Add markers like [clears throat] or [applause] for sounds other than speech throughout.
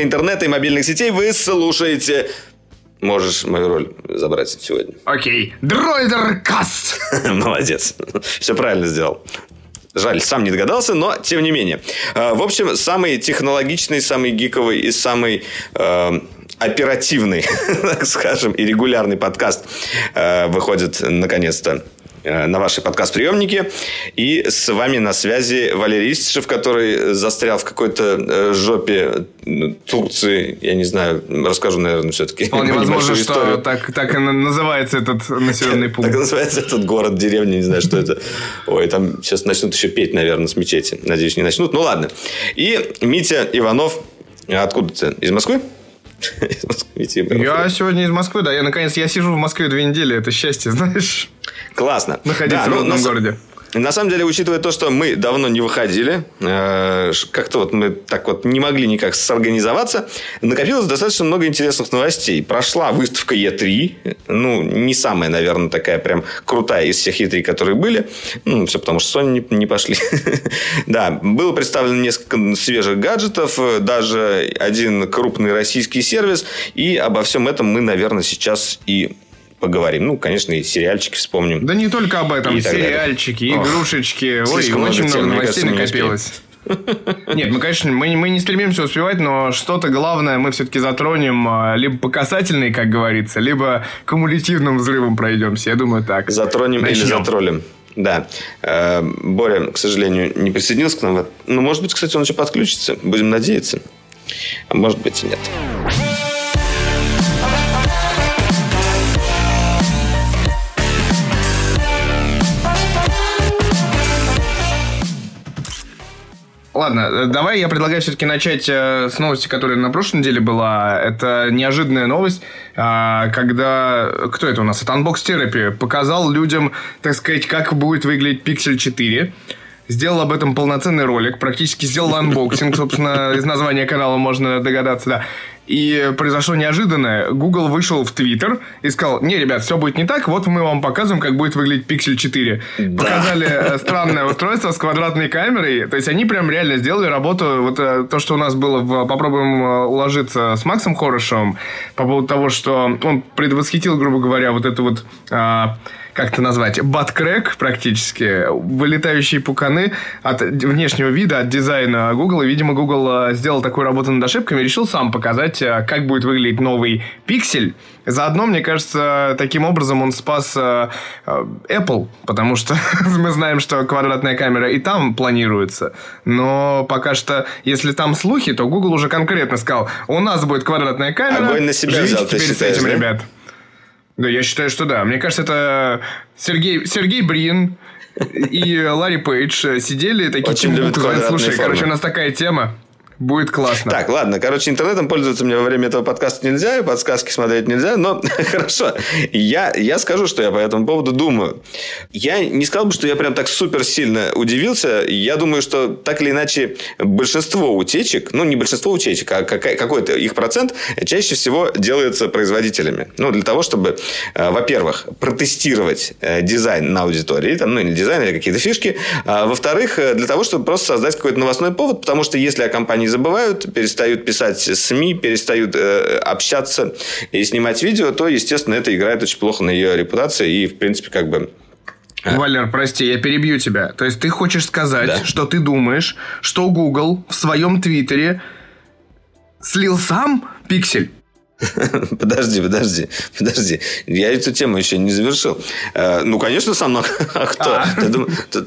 Обитатели интернета и мобильных сетей. Вы слушаете... Можешь мою роль забрать сегодня. Окей. Дроидер Каст. [laughs] Молодец. Все правильно сделал. Жаль, сам не догадался, но тем не менее. Э, В общем, самый технологичный, самый гиковый и самый э, оперативный, [laughs] так скажем, и регулярный подкаст э, выходит наконец-то на ваши подкаст-приемники. И с вами на связи Валерий Истишев, который застрял в какой-то э, жопе э, Турции. Я не знаю, расскажу, наверное, все-таки. Вполне [laughs] возможно, что так, так и на- называется этот населенный Так пункт. называется этот город, деревня, не знаю, что это. Ой, там сейчас начнут еще петь, наверное, с мечети. Надеюсь, не начнут. Ну, ладно. И Митя Иванов. Откуда ты? Из Москвы? [laughs] Из Москвы, Митя Иванов. Я сегодня из Москвы, да. Я наконец я сижу в Москве две недели. Это счастье, [laughs] знаешь, Классно. находиться Да, в ну, родном на городе. На самом деле, учитывая то, что мы давно не выходили, э, как-то вот мы так вот не могли никак сорганизоваться, накопилось достаточно много интересных новостей. Прошла выставка E3, ну, не самая, наверное, такая прям крутая из всех E3, которые были. Ну, все потому, что Sony не, не пошли. [laughs] Да, было представлено несколько свежих гаджетов, э, даже один крупный российский сервис, и обо всем этом мы, наверное, сейчас и поговорим. Ну, конечно, и сериальчики вспомним. Да не только об этом. И далее. Сериальчики, Ох, игрушечки. Ой, очень много новостей накопилось. [laughs] Нет, мы, конечно, мы, мы не стремимся успевать, но что-то главное мы все-таки затронем а, либо по касательной, как говорится, либо кумулятивным взрывом пройдемся. Я думаю, так. Затронем или Начнем. затроллим. Да. Э, Боря, к сожалению, не присоединился к нам. Ну, может быть, кстати, он еще подключится. Будем надеяться. А может быть и нет. Ладно, э, давай я предлагаю все-таки начать э, с новости, которая на прошлой неделе была. Это неожиданная новость, а, когда... Кто это у нас? Это Unbox Therapy. Показал людям, так сказать, как будет выглядеть Pixel 4. Сделал об этом полноценный ролик, практически сделал [laughs] анбоксинг, собственно, из названия канала можно догадаться, да. И произошло неожиданное. Google вышел в Twitter и сказал, не, ребят, все будет не так, вот мы вам показываем, как будет выглядеть Pixel 4. Показали э, странное устройство с квадратной камерой. То есть, они прям реально сделали работу. Вот э, то, что у нас было в «Попробуем э, уложиться» с Максом Хорошевым по поводу того, что он предвосхитил, грубо говоря, вот это вот... а, как это назвать, баткрэк практически, вылетающие пуканы от внешнего вида, от дизайна Google. И, видимо, Google э, сделал такую работу над ошибками и решил сам показать, э, как будет выглядеть новый пиксель. Заодно, мне кажется, таким образом он спас э, Apple, потому что [laughs] мы знаем, что квадратная камера и там планируется. Но пока что, если там слухи, то Google уже конкретно сказал, у нас будет квадратная камера. Огонь на себя живите взял, теперь считаешь, с этим, да? ребят. Да, я считаю, что да. Мне кажется, это Сергей, Сергей Брин и Ларри Пейдж сидели такие Очень квадратные Слушай, формы. короче, у нас такая тема. Будет классно. Так, ладно. Короче, интернетом пользоваться мне во время этого подкаста нельзя, и подсказки смотреть нельзя, но [laughs] хорошо. Я, я скажу, что я по этому поводу думаю. Я не сказал бы, что я прям так супер сильно удивился. Я думаю, что так или иначе большинство утечек, ну, не большинство утечек, а какой-то их процент чаще всего делается производителями. Ну, для того, чтобы, э, во-первых, протестировать э, дизайн на аудитории, там, ну, или дизайн, или какие-то фишки. А, во-вторых, э, для того, чтобы просто создать какой-то новостной повод, потому что если о компании забывают, перестают писать СМИ, перестают э, общаться и снимать видео, то, естественно, это играет очень плохо на ее репутации и, в принципе, как бы... Валер, прости, я перебью тебя. То есть, ты хочешь сказать, Да. что ты думаешь, что Google в своем твиттере слил сам пиксель? [laughs] Подожди, подожди, подожди. Я эту тему еще не завершил. Э, Ну, конечно, сам, но [laughs] а кто? А.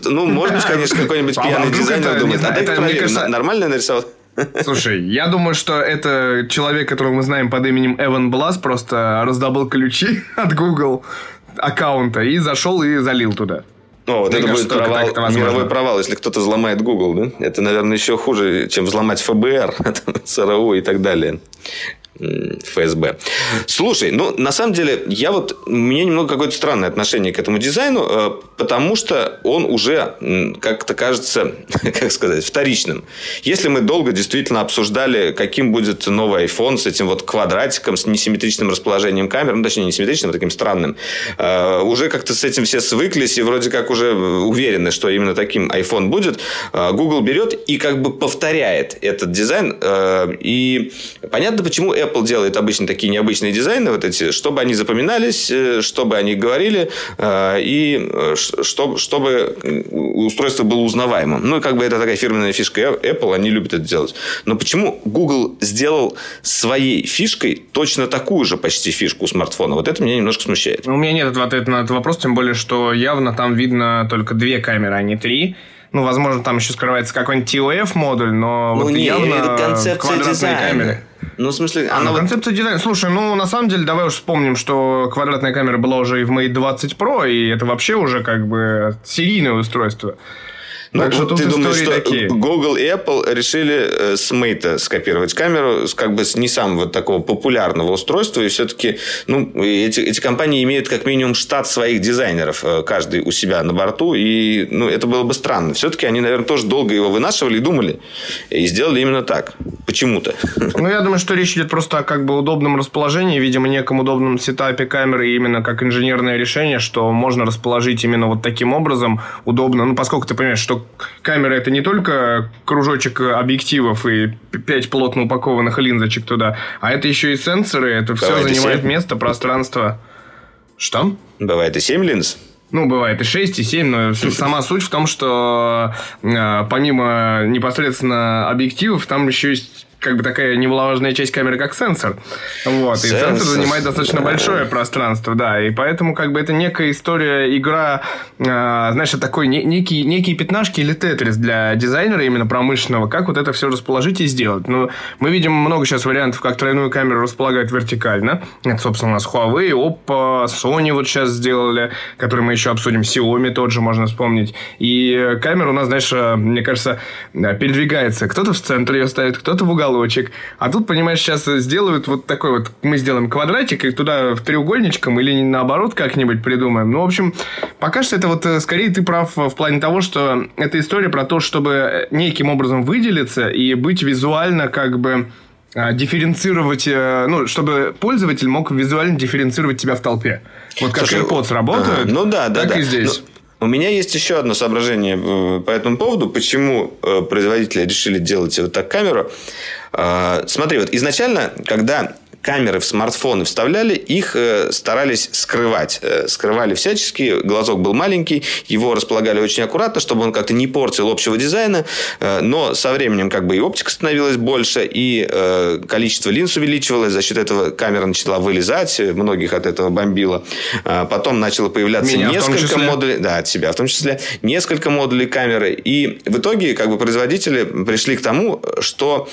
Ну, может быть, конечно, какой-нибудь А пьяный дизайнер думает. А дай проверим, нормально нарисовал? Слушай, я думаю, что это человек, которого мы знаем под именем Эван Блас, просто раздобыл ключи [laughs] от Google аккаунта и зашел и залил туда. О, вот Мне это кажется, будет провал, это мировой провал, если кто-то взломает Google, да? Это, наверное, еще хуже, чем взломать ФБР, [laughs] ЦРУ и так далее. ФСБ. Слушай, ну, на самом деле, я вот, у меня немного какое-то странное отношение к этому дизайну, э, потому что он уже как-то кажется, [laughs] как сказать, вторичным. Если мы долго действительно обсуждали, каким будет новый iPhone с этим вот квадратиком, с несимметричным расположением камер, ну, точнее, не симметричным, а таким странным, э, уже как-то с этим все свыклись и вроде как уже уверены, что именно таким iPhone будет, э, Google берет и как бы повторяет этот дизайн. И понятно, почему Apple делает обычно такие необычные дизайны, вот эти, чтобы они запоминались, э, чтобы они говорили, э, и э, чтобы, чтобы устройство было узнаваемым. Ну, и как бы это такая фирменная фишка Apple, они любят это делать. Но почему Google сделал своей фишкой точно такую же почти фишку у смартфона? Вот это меня немножко смущает. У меня нет ответа на этот вопрос, тем более, что явно там видно только две камеры, а не три. Ну, возможно, там еще скрывается какой-нибудь TOF модуль, но ну, вот не, явно концепция дизайна. камеры. Ну, в смысле, а, она... Ну, концепция дизайна. Слушай, ну, на самом деле, давай уж вспомним, что квадратная камера была уже и в Mate 20 Pro, и это вообще уже как бы серийное устройство. Ну, так что тут ты думаешь, что такие. Google и Apple решили э, с Mate скопировать камеру как бы с не самого такого популярного устройства, и все-таки ну, эти, эти компании имеют как минимум штат своих дизайнеров, э, каждый у себя на борту, и ну, это было бы странно. Все-таки они, наверное, тоже долго его вынашивали и думали, и сделали именно так. Почему-то. [laughs] Ну, я думаю, что речь идет просто о как бы удобном расположении, видимо, неком удобном сетапе камеры, именно как инженерное решение, что можно расположить именно вот таким образом удобно, ну, поскольку ты понимаешь, что камера это не только кружочек объективов и пять плотно упакованных линзочек туда, а это еще и сенсоры, это все Бывает занимает место, пространство. Что? Бывает и 7 линз. Ну, бывает и 6, и 7, но сама суть в том, что э, помимо непосредственно объективов, там еще есть как бы такая немаловажная часть камеры, как сенсор. Вот. И сенсор, сенсор занимает достаточно большое пространство, да. И поэтому как бы это некая история, игра, э, знаешь, такой не, некий, некие пятнашки или тетрис для дизайнера именно промышленного, как вот это все расположить и сделать. Ну, мы видим много сейчас вариантов, как тройную камеру располагают вертикально. Это, собственно, у нас Huawei, Oppo, Sony вот сейчас сделали, который мы еще обсудим, Xiaomi тот же можно вспомнить. И камера у нас, знаешь, э, мне кажется, передвигается. Кто-то в центр ее ставит, кто-то в угол уголочек. А тут, понимаешь, сейчас сделают вот такой вот, мы сделаем квадратик и туда в треугольничком или наоборот как-нибудь придумаем. Ну, в общем, пока что это вот э, скорее ты прав в плане того, что это история про то, чтобы неким образом выделиться и быть визуально как бы а, дифференцировать, э, ну, чтобы пользователь мог визуально дифференцировать тебя в толпе. Вот как Слушай, AirPods работают, а, ну да, да, так да. и здесь. Ну... У меня есть еще одно соображение э, по этому поводу, почему производители решили делать вот так камеру. А, смотри, вот изначально, когда камеры в смартфоны вставляли, их э, старались скрывать. Э, скрывали всячески, глазок был маленький, его располагали очень аккуратно, чтобы он как-то не портил общего дизайна, э, но со временем как бы и оптика становилась больше, и количество линз увеличивалось, за счет этого камера начала вылезать, многих от этого бомбило. Э, потом начало появляться Меня несколько модулей, да, от себя в том числе, несколько модулей камеры, и в итоге как бы производители пришли к тому, что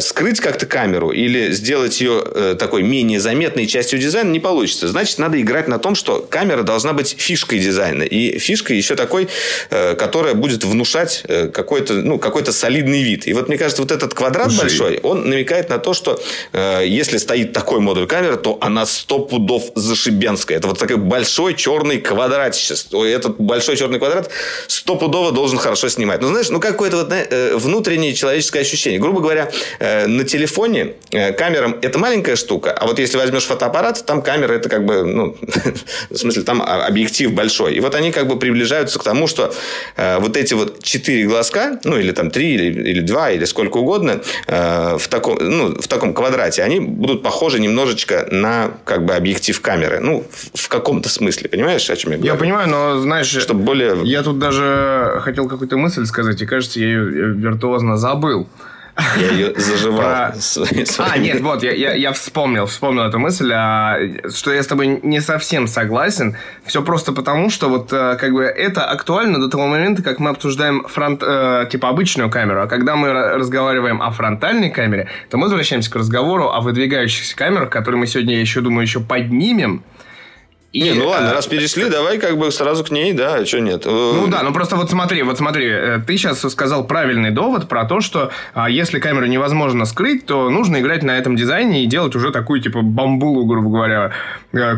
скрыть как-то камеру или сделать ее такой менее заметной частью дизайна не получится. Значит, надо играть на том, что камера должна быть фишкой дизайна. И фишкой еще такой, э, которая будет внушать э, какой-то ну, какой солидный вид. И вот мне кажется, вот этот квадрат Слушай. большой, он намекает на то, что если стоит такой модуль камеры, то она сто пудов зашибенская. Это вот такой большой черный квадрат сейчас. Этот большой черный квадрат стопудово должен хорошо снимать. Ну, знаешь, ну какое-то вот внутреннее человеческое ощущение. Грубо говоря, на телефоне камерам это маленькая маленькая штука, а вот если возьмешь фотоаппарат, там камера это как бы, ну, [laughs] в смысле, там объектив большой. И вот они как бы приближаются к тому, что э, вот эти вот четыре глазка, ну, или там три, или, или два, или сколько угодно, э, в, таком, ну, в таком квадрате, они будут похожи немножечко на как бы объектив камеры. Ну, в, в каком-то смысле. Понимаешь, о чем я говорю? Я понимаю, но, знаешь, Чтобы более... я тут даже хотел какую-то мысль сказать, и, кажется, я ее виртуозно забыл. Я ее заживал. Про... А, нет, вот, я, вспомнил, вспомнил эту мысль, а, что я с тобой не совсем согласен. Все просто потому, что вот а, как бы это актуально до того момента, как мы обсуждаем фронт, э, типа обычную камеру. А когда мы разговариваем о фронтальной камере, то мы возвращаемся к разговору о выдвигающихся камерах, которые мы сегодня, я еще думаю, еще поднимем. И, не, ну ладно, раз перешли, давай как бы сразу к ней, да, а что нет? Ну да, ну просто вот смотри, вот смотри, ты сейчас сказал правильный довод про то, что а, если камеру невозможно скрыть, то нужно играть на этом дизайне и делать уже такую, типа, бамбулу, грубо говоря,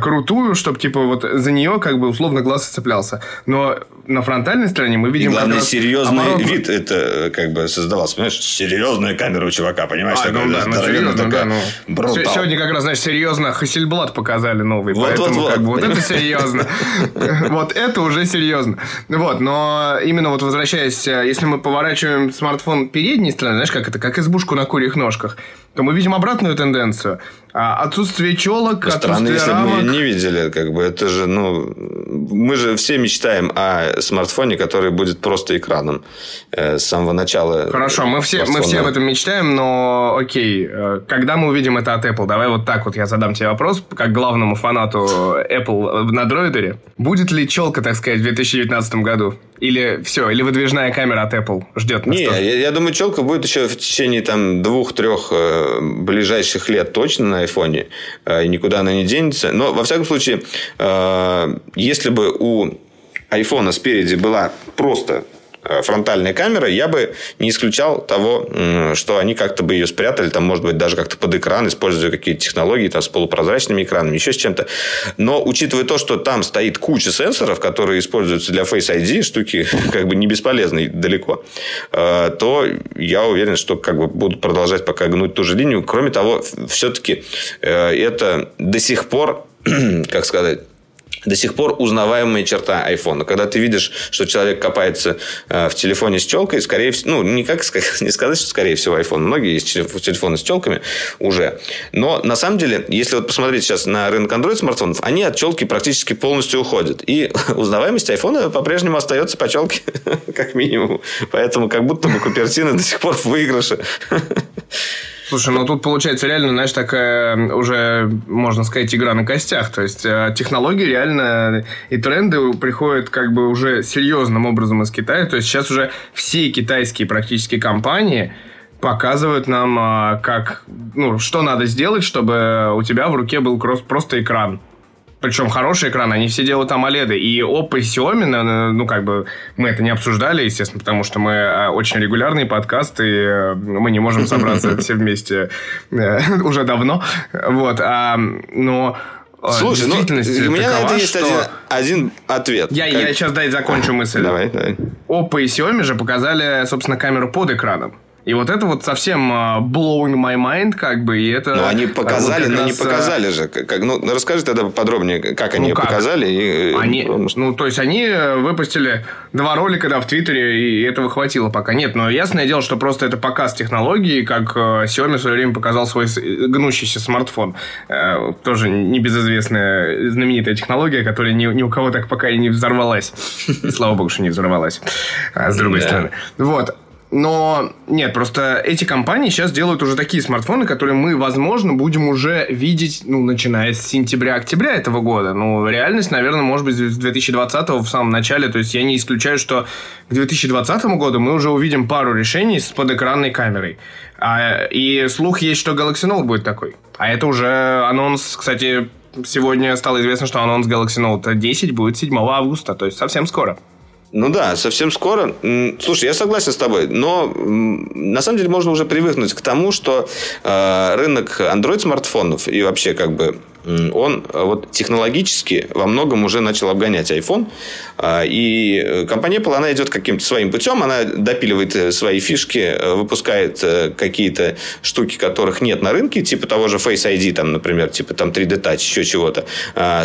крутую, чтобы, типа, вот за нее как бы условно глаз цеплялся. Но на фронтальной стороне мы видим... И главное, серьезный оборот... вид это как бы создавался, понимаешь? Серьезная камера у чувака, понимаешь? А, ну, да, ну, серьезно, такая, да, ну. Сегодня как раз, знаешь, серьезно Хасельблад показали новый, вот, поэтому вот, как вот. бы вот это серьезно. [laughs] Вот это уже серьезно. Вот, но именно вот возвращаясь, если мы поворачиваем смартфон передней стороны, знаешь, как это, как избушку на курьих ножках, то мы видим обратную тенденцию. А отсутствие челок, Странно, отсутствие если рамок... бы мы не видели, как бы это же, ну, мы же все мечтаем о смартфоне, который будет просто экраном э, с самого начала. Хорошо, мы все, мы все об этом мечтаем, но окей, э, когда мы увидим это от Apple? Давай вот так вот я задам тебе вопрос, как главному фанату Apple на дроидере. Будет ли челка, так сказать, в 2019 году? Или все, или выдвижная камера от Apple ждет нас? Не, я, я думаю, челка будет еще в течение там двух-трех э, ближайших лет точно на айфоне. Э, никуда она не денется. Но, во всяком случае, э, если бы у айфона спереди была просто Э, фронтальная камера, я бы не исключал того, что они как-то бы ее спрятали, там, может быть, даже как-то под экран, используя какие-то технологии там, с полупрозрачными экранами, еще с чем-то. Но учитывая то, что там стоит куча сенсоров, которые используются для Face ID, штуки [laughs] как бы не бесполезны далеко, э, то я уверен, что как бы будут продолжать пока гнуть ту же линию. Кроме того, все-таки э, это до сих пор, [clears throat] как сказать, до сих пор узнаваемая черта айфона. Когда ты видишь, что человек копается э, в телефоне с челкой, скорее всего, ну, не, как, [laughs] не сказать, что скорее всего iPhone. Многие есть телефоны с челками уже. Но на самом деле, если вот посмотреть сейчас на рынок Android смартфонов, они от челки практически полностью уходят. И [laughs] узнаваемость айфона по-прежнему остается по челке, [laughs] как минимум. Поэтому как будто бы Купертино до сих пор в выигрыше. Слушай, ну тут получается реально, знаешь, такая уже, можно сказать, игра на костях. То есть э, технологии реально и тренды приходят как бы уже серьезным образом из Китая. То есть сейчас уже все китайские практически компании показывают нам, а, как, ну, что надо сделать, чтобы у тебя в руке был просто экран. Причем хороший экран, они все делают AMOLED. И Oppo и Xiaomi, ну, как бы, мы это не обсуждали, естественно, потому что мы э, очень регулярные подкасты, и э, мы не можем собраться все вместе э, [laughs] уже давно. Вот, а, но... Слушай, ну, у меня такова, на это есть что... один, один ответ. Я, как... я сейчас дай закончу мысль. Давай, давай. Oppo и Xiaomi же показали, собственно, камеру под экраном. И вот это вот совсем uh, blowing my mind, как бы, и это... Ну, они показали, вот но раз... не показали же. Как, ну, расскажи тогда подробнее, как они ну, как? показали. И... Они, ну, то есть, они выпустили два ролика, да, в Твиттере, и этого хватило пока. Нет, но ясное дело, что просто это показ технологии, как Xiaomi в свое время показал свой гнущийся смартфон. Э, тоже небезызвестная знаменитая технология, которая ни, ни у кого так пока и не взорвалась. [laughs] Слава богу, что не взорвалась. А, с другой стороны. Вот. Но нет, просто эти компании сейчас делают уже такие смартфоны, которые мы, возможно, будем уже видеть, ну, начиная с сентября-октября этого года. Ну, реальность, наверное, может быть, в 2020 в самом начале. То есть, я не исключаю, что к 2020 году мы уже увидим пару решений с подэкранной камерой. А, и слух есть, что Galaxy Note будет такой. А это уже анонс, кстати, сегодня стало известно, что анонс Galaxy Note 10 будет 7 августа, то есть совсем скоро. Ну да, совсем скоро. Слушай, я согласен с тобой, но на самом деле можно уже привыкнуть к тому, что э, рынок Android смартфонов и вообще как бы он вот технологически во многом уже начал обгонять iPhone. Э, и компания Apple, она идет каким-то своим путем, она допиливает э, свои фишки, э, выпускает какие-то штуки, которых нет на рынке, типа того же Face ID, там, например, типа там 3D Touch, еще чего-то.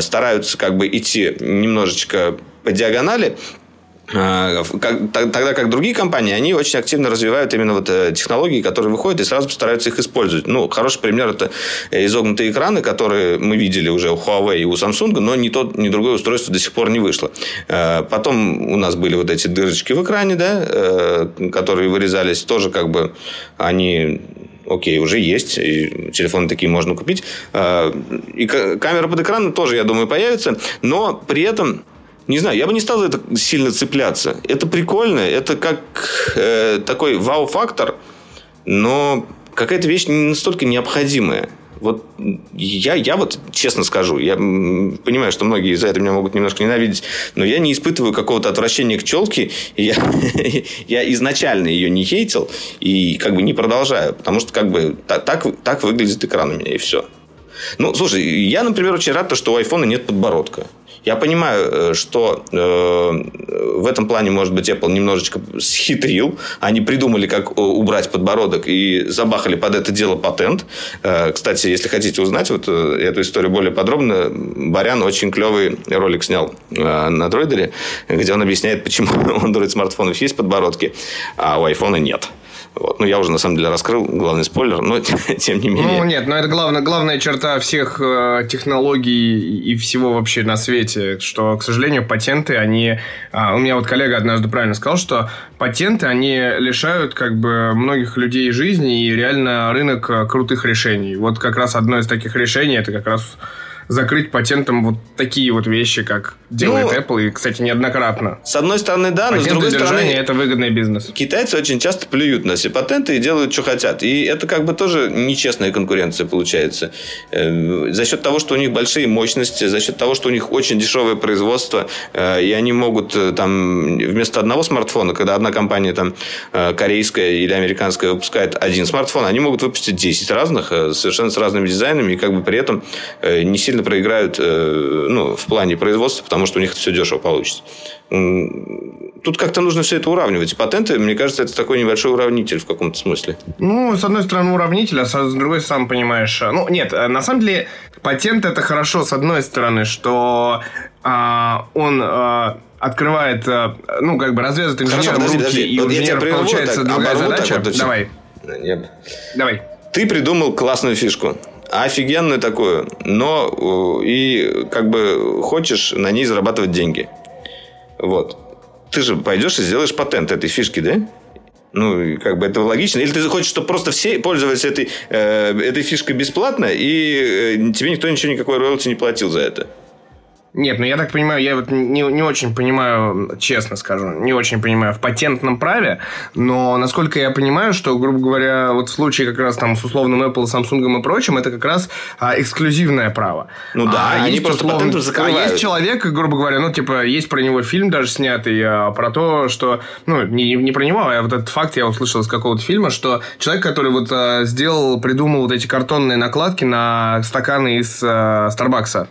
Стараются как бы идти немножечко по диагонали, тогда как другие компании, они очень активно развивают именно вот э, технологии, которые выходят, и сразу постараются их использовать. Ну, хороший пример – это изогнутые экраны, которые мы видели уже у Huawei и у Samsung, но ни тот, ни другое устройство до сих пор не вышло. Э, потом у нас были вот эти дырочки в экране, да, э, которые вырезались, тоже как бы они окей, уже есть, и телефоны такие можно купить. И камера под экраном тоже, я думаю, появится, но при этом не знаю, я бы не стал за это сильно цепляться. Это прикольно, это как э, такой вау-фактор, но какая-то вещь не настолько необходимая. Вот я, я вот честно скажу, я понимаю, что многие за это меня могут немножко ненавидеть, но я не испытываю какого-то отвращения к челке. [laughs] Я, я изначально ее не хейтил и как бы не продолжаю, потому что как бы так, так, так выглядит экран у меня и все. Ну, слушай, я, например, очень рад, что у айфона нет подбородка. Я понимаю, э, что э, в этом плане, может быть, Apple немножечко схитрил. Они придумали, как э, убрать подбородок и забахали под это дело патент. Э, кстати, если хотите узнать вот э, эту историю более подробно, Барян очень клевый ролик снял э, на дроидере, где он объясняет, почему [laughs] у Android смартфонов есть подбородки, а у iPhone нет. Вот. Ну, я уже, на самом деле, раскрыл главный спойлер, но [laughs] тем не менее. Ну, нет, но это главное, главная черта всех э, технологий и всего вообще на свете, что, к сожалению, патенты, они... А, у меня вот коллега однажды правильно сказал, что патенты, они лишают как бы многих людей жизни и реально рынок э, крутых решений. Вот как раз одно из таких решений, это как раз закрыть патентом вот такие вот вещи, как делает ну, Apple, и, кстати, неоднократно. С одной стороны, да, но с другой стороны... это выгодный бизнес. Китайцы очень часто плюют на все патенты и делают, что хотят. И это как бы тоже нечестная конкуренция получается. Э, за счет того, что у них большие мощности, за счет того, что у них очень дешевое производство, э, и они могут э, там вместо одного смартфона, когда одна компания там корейская или американская выпускает один смартфон, они могут выпустить 10 разных, совершенно с разными дизайнами, и как бы при этом не сильно сильно проиграют э, ну, в плане производства, потому что у них это все дешево получится. Тут как-то нужно все это уравнивать. Патенты, мне кажется, это такой небольшой уравнитель в каком-то смысле. Ну, с одной стороны, уравнитель, а с другой, сам понимаешь... Э, ну, нет, э, на самом деле, патент это хорошо, с одной стороны, что а, он... А, открывает, ну, как бы развязывает инженерам руки, подожди. и вот у инженеров получается так, другая задача. Вот, Давай. Нет. Давай. Ты придумал классную фишку офигенную такую, но э, и как бы хочешь на ней зарабатывать деньги. Вот. Ты же пойдешь и сделаешь патент этой фишки, да? Ну, как бы это логично. Или ты хочешь, чтобы просто все пользовались этой, э, этой фишкой бесплатно, и э, тебе никто ничего, никакой роялти не платил за это? Нет, ну я так понимаю, я вот не, не очень понимаю, честно скажу, не очень понимаю в патентном праве, но насколько я понимаю, что, грубо говоря, вот в случае как раз там с условным Apple, Samsung и прочим, это как раз а, эксклюзивное право. Ну да, а они просто условно, патентом закрывают. А есть человек, грубо говоря, ну типа есть про него фильм даже снятый, а, про то, что, ну не, не про него, а вот этот факт я услышал из какого-то фильма, что человек, который вот а, сделал, придумал вот эти картонные накладки на стаканы из а, Старбакса.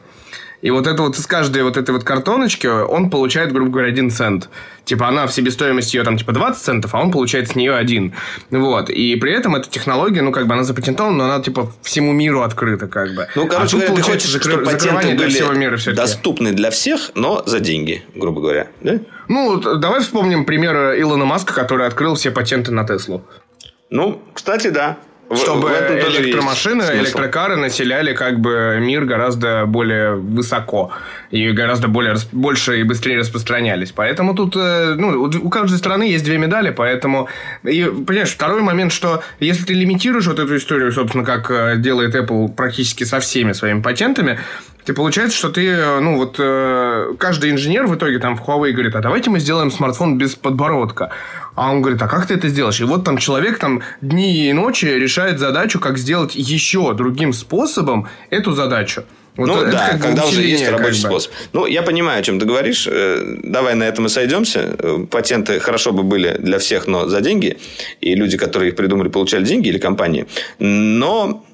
И вот это вот из каждой вот этой вот картоночки он получает, грубо говоря, один цент. Типа она в себестоимости ее там типа 20 центов, а он получает с нее один. Вот. И при этом эта технология, ну как бы она запатентована, но она типа всему миру открыта как бы. Ну, короче а говоря, ты хочешь, чтобы патенты были всего мира доступны для всех, но за деньги, грубо говоря, да? Ну, давай вспомним пример Илона Маска, который открыл все патенты на Теслу. Ну, кстати, да чтобы электромашины, электрокары населяли как бы мир гораздо более высоко и гораздо более больше и быстрее распространялись. Поэтому тут э, ну, у каждой страны есть две медали, поэтому и понимаешь второй момент, что если ты лимитируешь вот эту историю, собственно, как э, делает Apple практически со всеми своими патентами, ты получается, что ты, э, ну вот, каждый инженер в итоге там в Huawei говорит, а давайте мы сделаем смартфон без подбородка. А он говорит, а как ты это сделаешь? И вот там человек там дни и ночи решает задачу, как сделать еще другим способом эту задачу. Вот ну да, как когда уже есть рабочий как бы. способ. Ну, я понимаю, о чем ты говоришь. Э, давай на этом и сойдемся. Э, патенты хорошо бы были для всех, но за деньги. И люди, которые их придумали, получали деньги или компании. Но,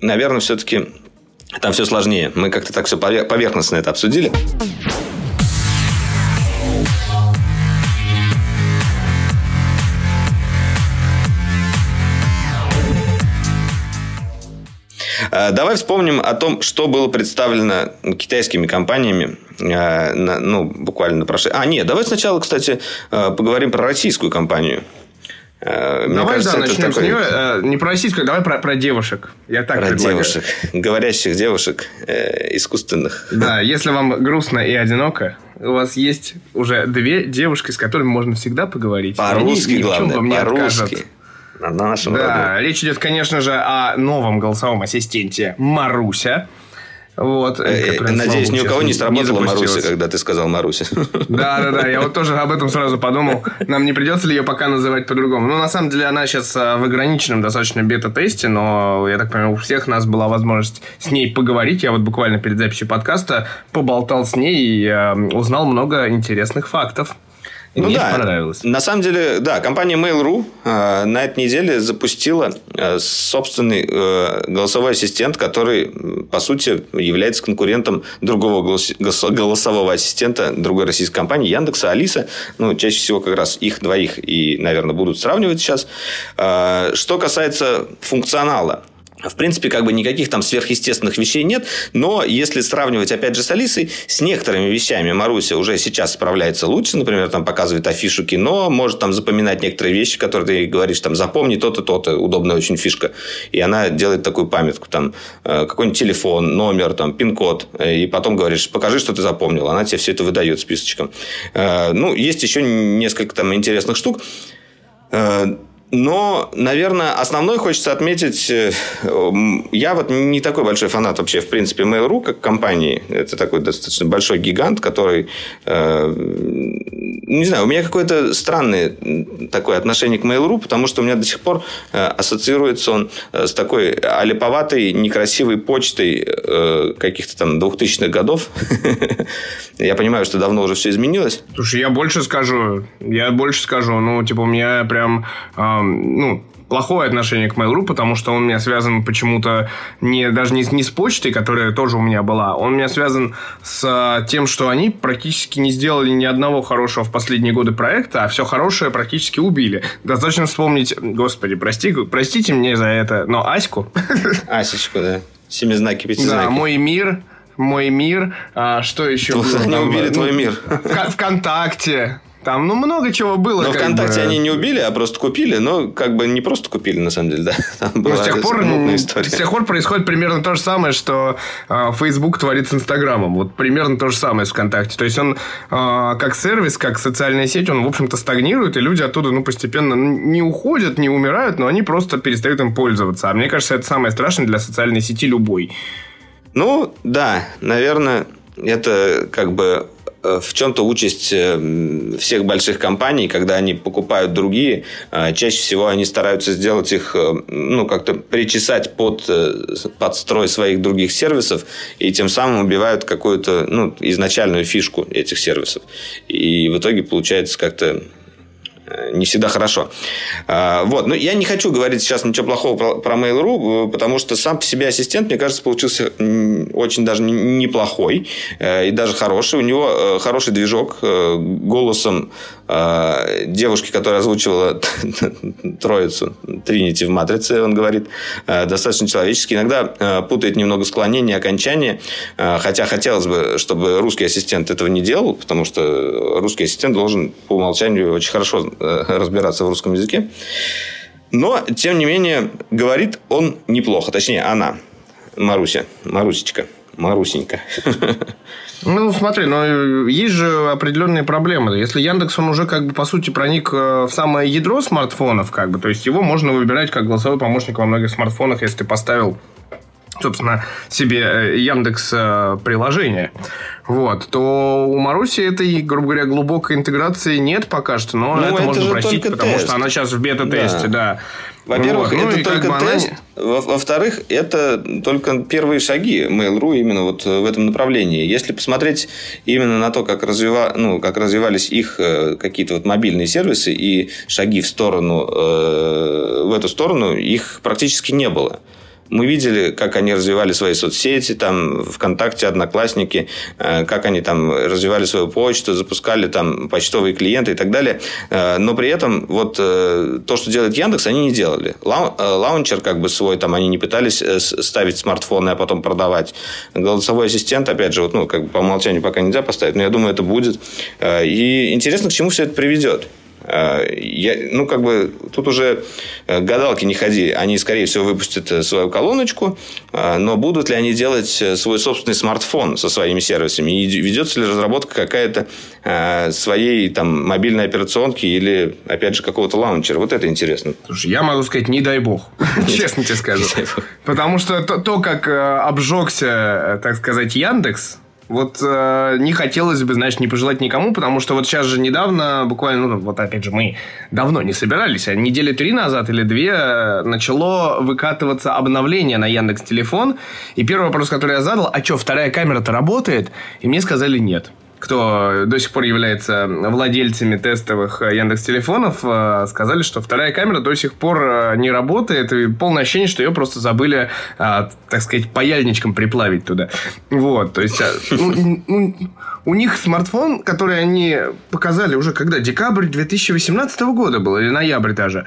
наверное, все-таки там все сложнее. Мы как-то так все поверхностно это обсудили. Э, давай вспомним о том, что было представлено китайскими компаниями э, ну, буквально на прошлой... А, нет, давай сначала, кстати, э, поговорим про российскую компанию. Мне давай, кажется, да, начнем такой... с нее. Не про российскую, давай про, про девушек. Я так про предлагаю. девушек. Говорящих девушек э, искусственных. Да, если вам грустно и одиноко, у вас есть уже две девушки, с которыми можно всегда поговорить. По-русски, главное, по-русски на нашем Да, роду. речь идет, конечно же, о новом голосовом ассистенте Маруся. Вот, Надеюсь, ни у кого не сработала Маруся, когда ты сказал Маруся. [laughs] Да, да, да. Я вот тоже об этом сразу подумал. Нам не придется ли ее пока называть по-другому. Ну, на самом деле, она сейчас в ограниченном достаточно бета-тесте, но, я так понимаю, у всех нас была возможность с ней поговорить. Я вот буквально перед записью подкаста поболтал с ней и узнал много интересных фактов. И ну мне да, понравилось. На самом деле, да, компания Mail.ru э, на этой неделе запустила э, собственный э, голосовой ассистент, который, по сути, является конкурентом другого голос, голосового ассистента другой российской компании Яндекса, Алиса. Ну, чаще всего как раз их двоих и, наверное, будут сравнивать сейчас. Э, что касается функционала, в принципе, как бы никаких там сверхъестественных вещей нет, но если сравнивать, опять же, с Алисой, с некоторыми вещами Маруся уже сейчас справляется лучше, например, там показывает афишу кино, может там запоминать некоторые вещи, которые ты говоришь, там, запомни то-то, то-то, удобная очень фишка, и она делает такую памятку, там, э, какой-нибудь телефон, номер, там, пин-код, э, и потом говоришь, покажи, что ты запомнил, она тебе все это выдает списочком. Э, ну, есть еще несколько там интересных штук, но, наверное, основной хочется отметить, э, я вот не такой большой фанат вообще, в принципе, Mail.ru как компании. Это такой достаточно большой гигант, который, э, не знаю, у меня какое-то странное такое отношение к Mail.ru, потому что у меня до сих пор э, ассоциируется он с такой алиповатой, некрасивой почтой каких-то там 2000-х годов. [laughs] Я понимаю, что давно уже все изменилось. Слушай, я больше скажу, я больше скажу, ну, типа, у меня прям ну, плохое отношение к Mail.ru, потому что он у меня связан почему-то не, даже не, не с почтой, которая тоже у меня была, он у меня связан с а, тем, что они практически не сделали ни одного хорошего в последние годы проекта, а все хорошее практически убили. Достаточно вспомнить, господи, прости, простите мне за это, но Аську. [laughs] Асечку, да. Семизнаки, пятизнаки. Да, мой мир, мой мир. А, что еще? Они убили твой мир. Вконтакте. Там, ну, много чего было. Но ВКонтакте бы... они не убили, а просто купили. Но, как бы, не просто купили, на самом деле, да. [laughs] Там ну, была с тех пор, история. С тех пор происходит примерно то же самое, что э, Facebook творит с Инстаграмом. Вот примерно то же самое с ВКонтакте. То есть, он э, как сервис, как социальная сеть, он, в общем-то, стагнирует, и люди оттуда, ну, постепенно не уходят, не умирают, но они просто перестают им пользоваться. А мне кажется, это самое страшное для социальной сети любой. Ну, да, наверное, это как бы в чем-то участь э, всех больших компаний, когда они покупают другие, э, чаще всего они стараются сделать их, ну, как-то причесать под, под строй своих других сервисов, и тем самым убивают какую-то, ну, изначальную фишку этих сервисов. И в итоге получается как-то Э, не всегда хорошо. А, вот. Но я не хочу говорить сейчас ничего плохого про, про Mail.ru, э, потому что сам по себе ассистент, мне кажется, получился очень даже неплохой э, и даже хороший. У него хороший движок голосом девушки, которая озвучивала [laughs] троицу Тринити в «Матрице», он говорит, достаточно человеческий. Иногда путает немного склонение, окончание, хотя хотелось бы, чтобы русский ассистент этого не делал, потому что русский ассистент должен по умолчанию очень хорошо Э, разбираться в русском языке. Но, тем не менее, говорит он неплохо. Точнее, она. Маруся. Марусечка. Марусенька. Ну, смотри, но есть же определенные проблемы. Если Яндекс, он уже как бы по сути проник э, в самое ядро смартфонов, как бы, то есть его можно выбирать как голосовой помощник во многих смартфонах, если ты поставил собственно, себе э, Яндекс приложение вот, то у Маруси этой, грубо говоря, глубокой интеграции нет пока что, но ну, это, это можно простить, потому тест. что она сейчас в бета-тесте, да. да. Во-первых, вот. ну, это только тест. Во-вторых, это только первые шаги Mail.ru именно вот в этом направлении. Если посмотреть именно на то, как, развива... ну, как развивались их э, какие-то вот мобильные сервисы и шаги в сторону, э, в эту сторону, их практически не было. Мы видели, как они развивали свои соцсети, там, ВКонтакте, Одноклассники, э, как они там развивали свою почту, запускали там почтовые клиенты и так далее. Э, но при этом вот э, то, что делает Яндекс, они не делали. Лаунчер как бы свой там они не пытались ставить смартфоны, а потом продавать. Голосовой ассистент, опять же, вот, ну, как бы по умолчанию пока нельзя поставить, но я думаю, это будет. И интересно, к чему все это приведет. Я, ну, как бы, тут уже гадалки не ходи. Они, скорее всего, выпустят свою колоночку, но будут ли они делать свой собственный смартфон со своими сервисами? И ведется ли разработка какая-то своей там мобильной операционки или, опять же, какого-то лаунчера? Вот это интересно. Слушай, я могу сказать, не дай бог. [laughs] [laughs] Честно тебе скажу. Потому что то, как обжегся, так сказать, Яндекс, вот э, не хотелось бы, знаешь, не пожелать никому, потому что вот сейчас же недавно, буквально, ну, вот опять же, мы давно не собирались, а недели три назад или две э, начало выкатываться обновление на Яндекс Телефон. И первый вопрос, который я задал, а что, вторая камера-то работает? И мне сказали нет кто до сих пор является владельцами тестовых э, Яндекс телефонов, э, сказали, что вторая камера до сих пор э, не работает, и полное ощущение, что ее просто забыли, так сказать, паяльничком приплавить туда. Вот, то есть ну, ну, у них смартфон, который они показали уже когда? Декабрь 2018 года был, или ноябрь даже.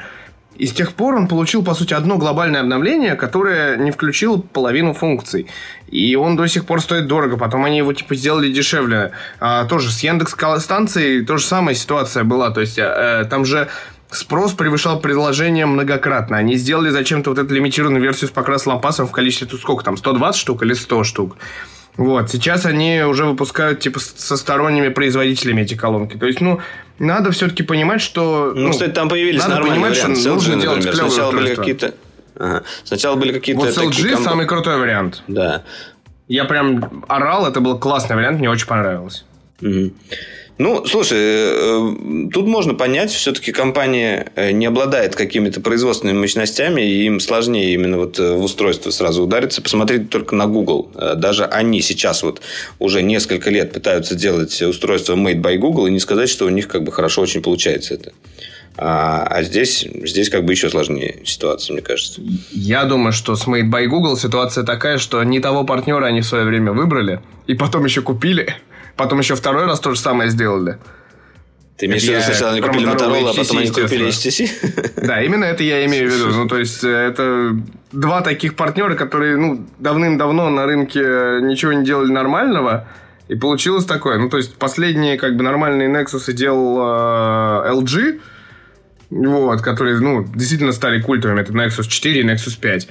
И с тех пор он получил, по сути, одно глобальное обновление, которое не включило половину функций. И он до сих пор стоит дорого. Потом они его, типа, сделали дешевле. А, тоже с Яндекс станцией то же самая ситуация была. То есть, э, там же спрос превышал предложение многократно. Они сделали зачем-то вот эту лимитированную версию с покрас лампасом в количестве, тут сколько там, 120 штук или 100 штук. Вот, сейчас они уже выпускают, типа, со сторонними производителями эти колонки. То есть, ну, надо все-таки понимать, что... Ну, ну кстати, там появились нормальные понимать, варианты. Что LG, нужно например. Сначала были какие-то... Ага. Сначала были какие-то... Вот с LG комп... самый крутой вариант. Да. Я прям орал, это был классный вариант, мне очень понравилось. Угу. Ну, слушай, э, тут можно понять, все-таки компания э, не обладает какими-то производственными мощностями, и им сложнее именно вот э, в устройство сразу удариться. Посмотрите только на Google. Даже они сейчас вот уже несколько лет пытаются делать устройство made by Google, и не сказать, что у них как бы хорошо очень получается это. А, а здесь, здесь как бы еще сложнее ситуация, мне кажется. Я думаю, что с Made by Google ситуация такая, что не того партнера они в свое время выбрали, и потом еще купили. Потом еще второй раз то же самое сделали. Ты имеешь в виду, сначала они купили Motorola, а потом они купили HTC? [laughs] Да, именно это я имею в виду. Ну, то есть, э, это два таких партнера, которые, ну, давным-давно на рынке ничего не делали нормального, и получилось такое. Ну, то есть, последние, как бы, нормальные Nexus делал э, LG, вот, которые, ну, действительно стали культовыми. Это Nexus 4 и Nexus 5.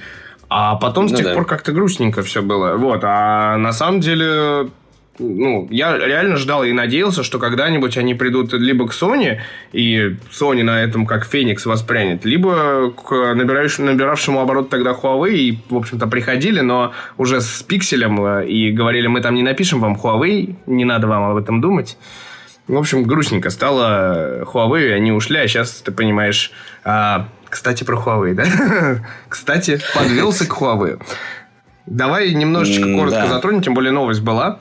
А потом с ну, тех да. пор как-то грустненько все было. Вот, а на самом деле ну, я реально ждал и надеялся, что когда-нибудь они придут либо к Sony, и Sony на этом как Феникс воспрянет, либо к набирающему, набиравшему оборот тогда Huawei, и, в общем-то, приходили, но уже с пикселем, э, и говорили, мы там не напишем вам Huawei, не надо вам об этом думать. В общем, грустненько стало Huawei, они ушли, а сейчас, ты понимаешь... А, кстати, про Huawei, да? [laughs] кстати, подвелся к Huawei. Давай немножечко коротко затронем, тем более новость была.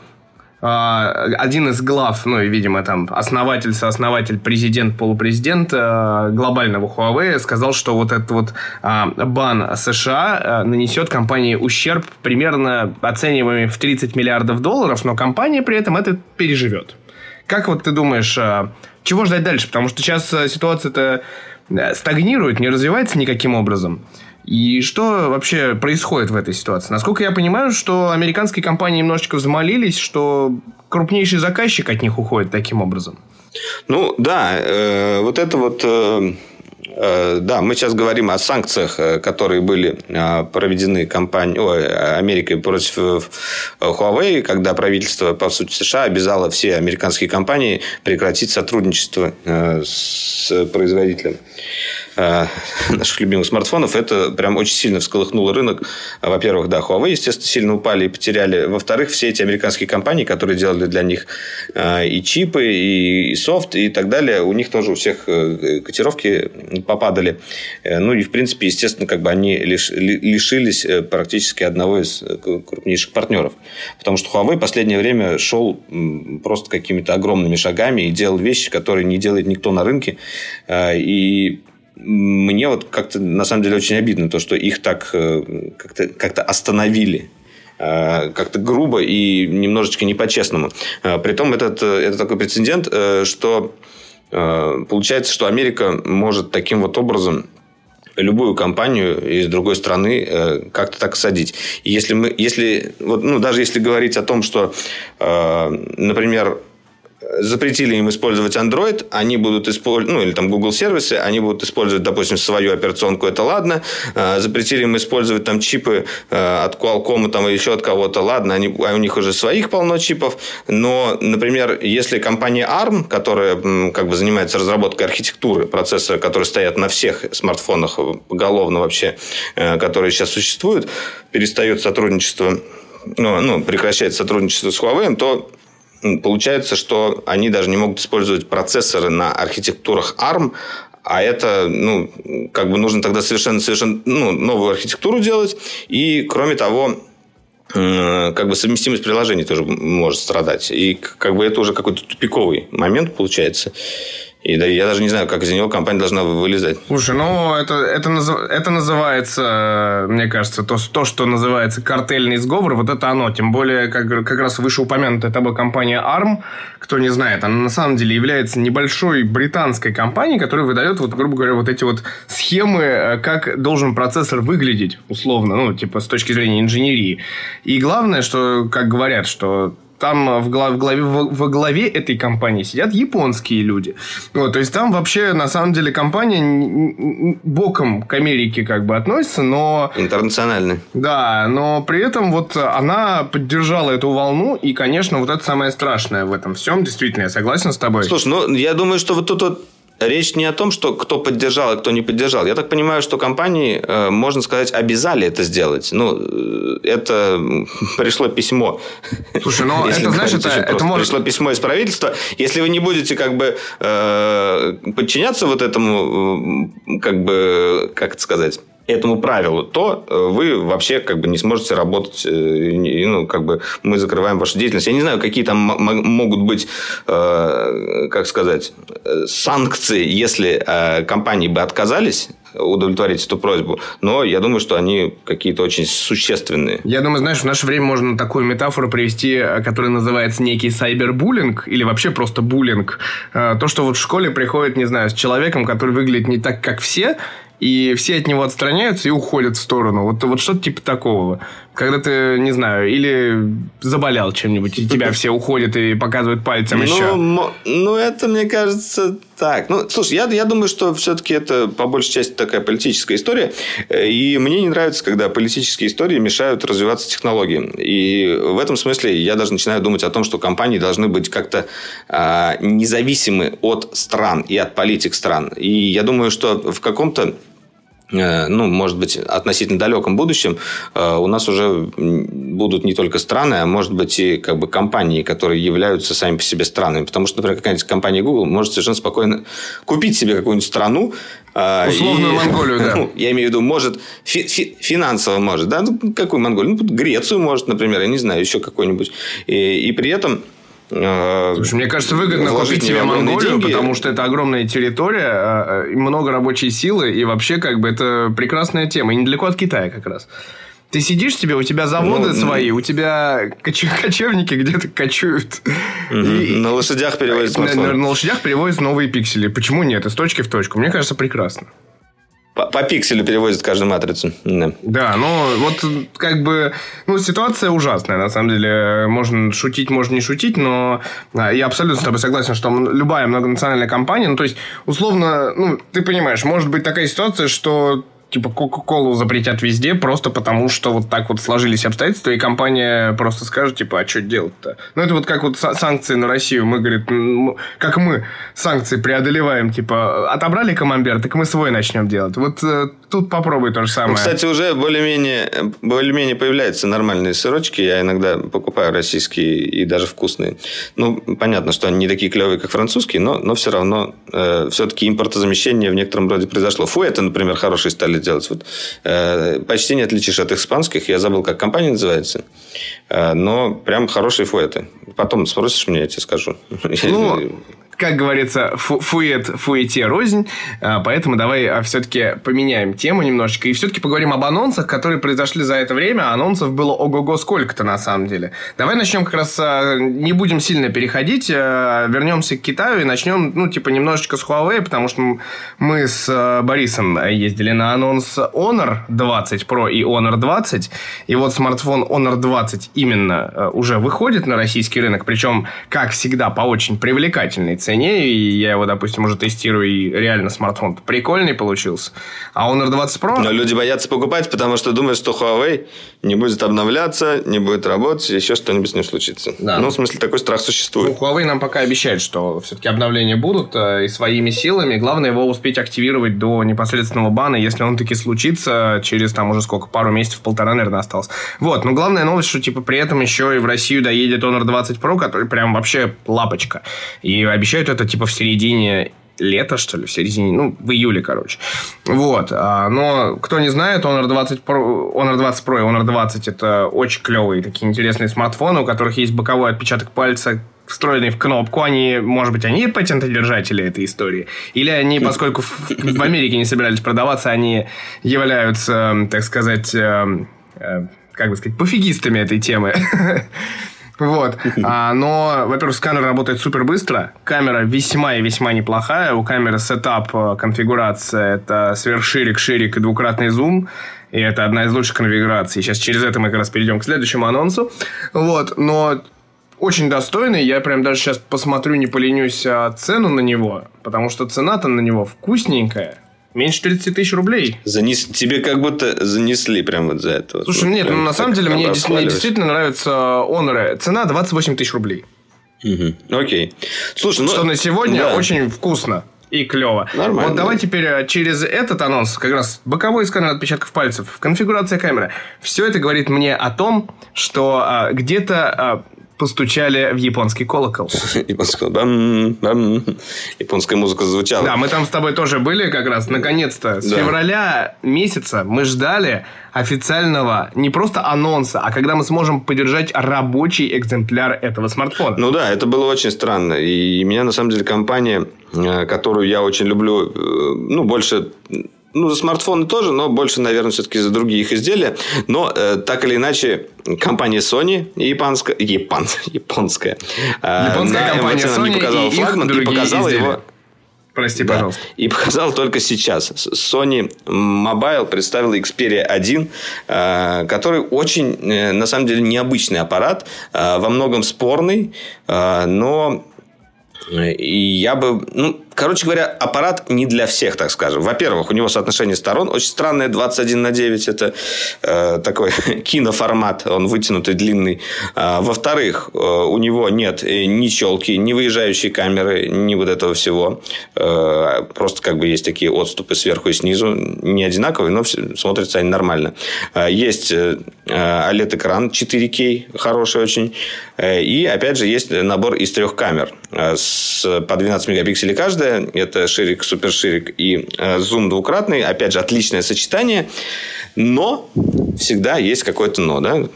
А, один из глав, ну и, видимо, там основатель, сооснователь, президент, полупрезидент а, глобального Huawei сказал, что вот этот вот а, бан США нанесет компании ущерб примерно оцениваемый в 30 миллиардов долларов, но компания при этом это переживет. Как вот ты думаешь, чего ждать дальше? Потому что сейчас ситуация-то э, стагнирует, не развивается никаким образом. И что вообще происходит в этой ситуации? Насколько я понимаю, что американские компании немножечко взмолились, что крупнейший заказчик от них уходит таким образом. Ну да, э, вот это вот э, да, мы сейчас говорим о санкциях, э, которые были э, проведены компанией, ой, Америкой против Huawei, когда правительство, по сути, США обязало все американские компании прекратить сотрудничество с производителем. Э, [laughs] наших любимых смартфонов, это прям очень сильно всколыхнуло рынок. Во-первых, да, Huawei, естественно, сильно упали и потеряли. Во-вторых, все эти американские компании, которые делали для них э, и чипы, и софт, и так далее, у них тоже у всех э, котировки попадали. Ну, и, в принципе, естественно, как бы они лишились практически одного из крупнейших партнеров. Потому что Huawei в последнее время шел просто какими-то огромными шагами и делал вещи, которые не делает никто на рынке. И мне вот как-то на самом деле очень обидно то, что их так э, как-то как остановили э, как-то грубо и немножечко не по-честному. Э, притом этот, это такой прецедент, что получается, что Америка может таким вот образом любую компанию из другой страны как-то так садить. И если мы, если вот, ну даже если говорить о том, что, например, запретили им использовать Android, они будут использовать, ну, или там Google сервисы, они будут использовать, допустим, свою операционку, это ладно. Э, запретили им использовать там чипы э, от Qualcomm там, или еще от кого-то, ладно, они, а у них уже своих полно чипов. Но, например, если компания ARM, которая как бы занимается разработкой архитектуры процессора, которые стоят на всех смартфонах поголовно вообще, которые сейчас существуют, перестает сотрудничество ну, ну, прекращает сотрудничество с Huawei, то получается, что они даже не могут использовать процессоры на архитектурах ARM, а это, ну, как бы нужно тогда совершенно, совершенно ну, новую архитектуру делать. И, кроме того, как бы совместимость приложений тоже может страдать. И как бы это уже какой-то тупиковый момент получается. И да, я даже не знаю, как из него компания должна вылезать. Слушай, ну, это, это, это называется, мне кажется, то, то, что называется картельный сговор, вот это оно. Тем более, как, как раз вышеупомянутая тобой компания ARM, кто не знает, она на самом деле является небольшой британской компанией, которая выдает, вот, грубо говоря, вот эти вот схемы, э, как должен процессор выглядеть, условно, ну, типа, с точки зрения инженерии. И главное, что, как говорят, что там в главе, в главе, во главе этой компании сидят японские люди. Вот, то есть там вообще на самом деле компания боком к Америке как бы относится, но... Интернациональная. Да, но при этом вот она поддержала эту волну, и, конечно, вот это самое страшное в этом всем. Действительно, я согласен с тобой. Слушай, ну, я думаю, что вот тут вот речь не о том, что кто поддержал и кто не поддержал. Я так понимаю, что компании, э, можно сказать, обязали это сделать. Ну, э, это [laughs] пришло письмо. Слушай, ну [laughs] это, знаешь, это, это может... Пришло письмо из правительства. Если вы не будете как бы э, подчиняться вот этому, как бы, как это сказать этому правилу, то э, вы вообще как бы не сможете работать, э, ну, как бы мы закрываем вашу деятельность. Я не знаю, какие там могут быть, э, как сказать, санкции, если компании бы отказались удовлетворить эту просьбу. Но я думаю, что они какие-то очень существенные. Я думаю, знаешь, в наше время можно такую метафору привести, которая называется некий сайбербуллинг или вообще просто буллинг. То, что вот в школе приходит, не знаю, с человеком, который выглядит не так, как все, и все от него отстраняются и уходят в сторону. Вот, вот что-то типа такого. Когда ты, не знаю, или заболел чем-нибудь, и тебя [laughs] все уходят и показывают пальцем ну, еще. Ну, это, мне кажется, так. Ну, слушай, я, я думаю, что все-таки это по большей части такая политическая история. И мне не нравится, когда политические истории мешают развиваться технологии. И в этом смысле я даже начинаю думать о том, что компании должны быть как-то а, независимы от стран и от политик стран. И я думаю, что в каком-то Э, ну, может быть, относительно далеком будущем э, у нас уже будут не только страны, а может быть и как бы компании, которые являются сами по себе странами. Потому что, например, какая-нибудь компания Google может совершенно спокойно купить себе какую-нибудь страну. Э, Условную и, Монголию, да. [laughs] Ну, я имею в виду, может, фи- фи- финансово может, да, ну, какую Монголию? Ну, Грецию может, например, я не знаю, еще какой-нибудь. И, и при этом Слушай, мне кажется, выгодно купить себе Монголию, деньги. потому что это огромная территория, а, а, много рабочей силы, и вообще как бы это прекрасная тема. И недалеко от Китая как раз. Ты сидишь себе, у тебя заводы ну, свои, у тебя коч- кочевники где-то кочуют. Угу. И, на лошадях перевозят на, на, на лошадях перевозят новые пиксели. Почему нет? Из точки в точку. Мне кажется, прекрасно. По, по пикселю перевозит каждую матрицу. Да. да, ну вот как бы ну, ситуация ужасная, на самом деле. Можно шутить, можно не шутить, но я абсолютно с тобой согласен, что любая многонациональная компания, ну то есть, условно, ну, ты понимаешь, может быть такая ситуация, что типа Кока-Колу запретят везде, просто потому что вот так вот сложились обстоятельства, и компания просто скажет, типа, а что делать-то? Ну, это вот как вот санкции на Россию. Мы, говорит, как мы санкции преодолеваем, типа, отобрали камамбер, так мы свой начнем делать. Вот э, тут попробуй то же самое. Ну, кстати, уже более-менее, более-менее появляются нормальные сырочки. Я иногда покупаю российские и даже вкусные. Ну, понятно, что они не такие клевые, как французские, но, но все равно э, все-таки импортозамещение в некотором роде произошло. Фу, это, например, хорошие стали делать. Вот, э, почти не отличишь от испанских. Я забыл, как компания называется. Э, но прям хорошие фуэты. Потом спросишь меня, я тебе скажу. Ну, [laughs] как говорится, фу фует, фуете рознь. А, поэтому давай а, все-таки поменяем тему немножечко. И все-таки поговорим об анонсах, которые произошли за это время. Анонсов было ого-го сколько-то на самом деле. Давай начнем как раз, а, не будем сильно переходить, вернемся к Китаю и начнем, ну, типа, немножечко с Huawei, потому что мы с Борисом ездили на анонс Honor 20 Pro и Honor 20. И вот смартфон Honor 20 именно уже выходит на российский рынок, причем, как всегда, по очень привлекательной цене, и я его, допустим, уже тестирую, и реально смартфон прикольный получился. А Honor 20 Pro... Но люди боятся покупать, потому что думают, что Huawei не будет обновляться, не будет работать, еще что-нибудь с ним случится. Да. Ну, в смысле, такой страх существует. Ну, Huawei нам пока обещает, что все-таки обновления будут, э, и своими силами. Главное его успеть активировать до непосредственного бана, если он таки случится через там уже сколько, пару месяцев, полтора, наверное, осталось. Вот, но главная новость, что типа при этом еще и в Россию доедет Honor 20 Pro, который прям вообще лапочка. И обещают это типа в середине лета, что ли, в середине, ну, в июле, короче. Вот. А, но, кто не знает, Honor 20 Pro, Honor 20 Pro и Honor 20 это очень клевые такие интересные смартфоны, у которых есть боковой отпечаток пальца, встроенный в кнопку, они, может быть, они патентодержатели этой истории, или они, поскольку в, в Америке не собирались продаваться, они являются, так сказать, э, э, как бы сказать, пофигистами этой темы. [laughs] Вот. [laughs] А, но, во-первых, сканер работает супер быстро. Камера весьма и весьма неплохая. У камеры сетап, э, конфигурация. Это сверхширик, ширик и двукратный зум. И это одна из лучших конфигураций. Сейчас через это мы как раз перейдем к следующему анонсу. Вот. Но очень достойный. Я прям даже сейчас посмотрю, не поленюсь, а цену на него. Потому что цена-то на него вкусненькая. Меньше 30 тысяч рублей. Занес... Тебе как будто занесли прям вот за это. Слушай, вот, нет, ну, на самом деле мне, мне действительно нравятся Honor. Цена 28 тысяч рублей. Угу. Окей. Слушай, ну... Что на сегодня да. очень вкусно и клево. Нормально. Вот давай теперь э, через этот анонс, как раз боковой сканер отпечатков пальцев, конфигурация камеры. Все это говорит мне о том, что а, где-то а, постучали в японский колокол. [laughs] Японская музыка звучала. Да, мы там с тобой тоже были как раз, наконец-то. С да. февраля месяца мы ждали официального не просто анонса, а когда мы сможем поддержать рабочий экземпляр этого смартфона. Ну да, это было очень странно. И меня, на самом деле, компания, э, которую я очень люблю, э, ну, больше ну, за смартфоны тоже, но больше, наверное, все-таки за другие их изделия. Но э, так или иначе, компания Sony, японская, япон, [laughs] японская, э, японская компания Sony не показала и флагман и показала изделия. его Прости, да. пожалуйста. И показал только сейчас. Sony Mobile представила Xperia 1, э, который очень, э, на самом деле, необычный аппарат, э, во многом спорный, но и я бы, ну, короче говоря, аппарат не для всех, так скажем. Во-первых, у него соотношение сторон очень странное, 21 на 9. Это э, такой [laughs] киноформат, он вытянутый, длинный. А, во-вторых, э, у него нет ни щелки, ни выезжающей камеры, ни вот этого всего. Э, просто как бы есть такие отступы сверху и снизу. Не одинаковые, но смотрятся они нормально. Э, есть э, OLED-экран 4K, хороший очень. Э, и, опять же, есть набор из трех камер э, с, по 12 мегапикселей каждая. Это ширик, суперширик и э, зум двукратный. Опять же, отличное сочетание. Но всегда есть какое-то но. Да?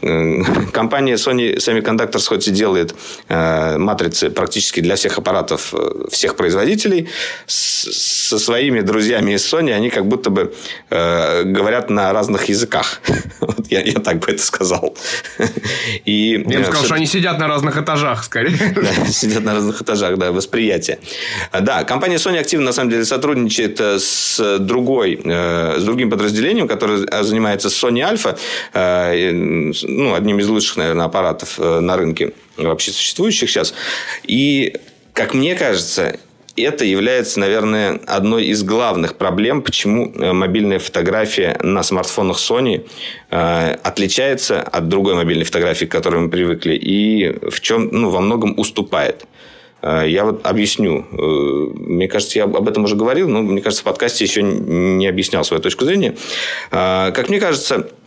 Компания Sony Semiconductors хоть и делает матрицы практически для всех аппаратов всех производителей, со своими друзьями из Sony они как будто бы говорят на разных языках. [laughs] Вот я, я так бы это сказал. И, я бы сказал, что они сидят сидят на разных этажах, скорее. [laughs] Да, сидят на разных этажах, да, восприятие. Да, компания Sony активно, на самом деле, сотрудничает э, с другой, э, с другим подразделением, которое занимается Sony Alpha, э, ну, одним из лучших, наверное, аппаратов на рынке вообще существующих сейчас. И, как мне кажется, это является, наверное, одной из главных проблем, почему э, мобильная фотография на смартфонах Sony э, отличается от другой мобильной фотографии, к которой мы привыкли, и в чем, ну, во многом уступает. Э, я вот объясню. Мне кажется, я об этом уже говорил, но мне кажется, в подкасте еще не объяснял свою точку зрения. Как мне кажется, Э,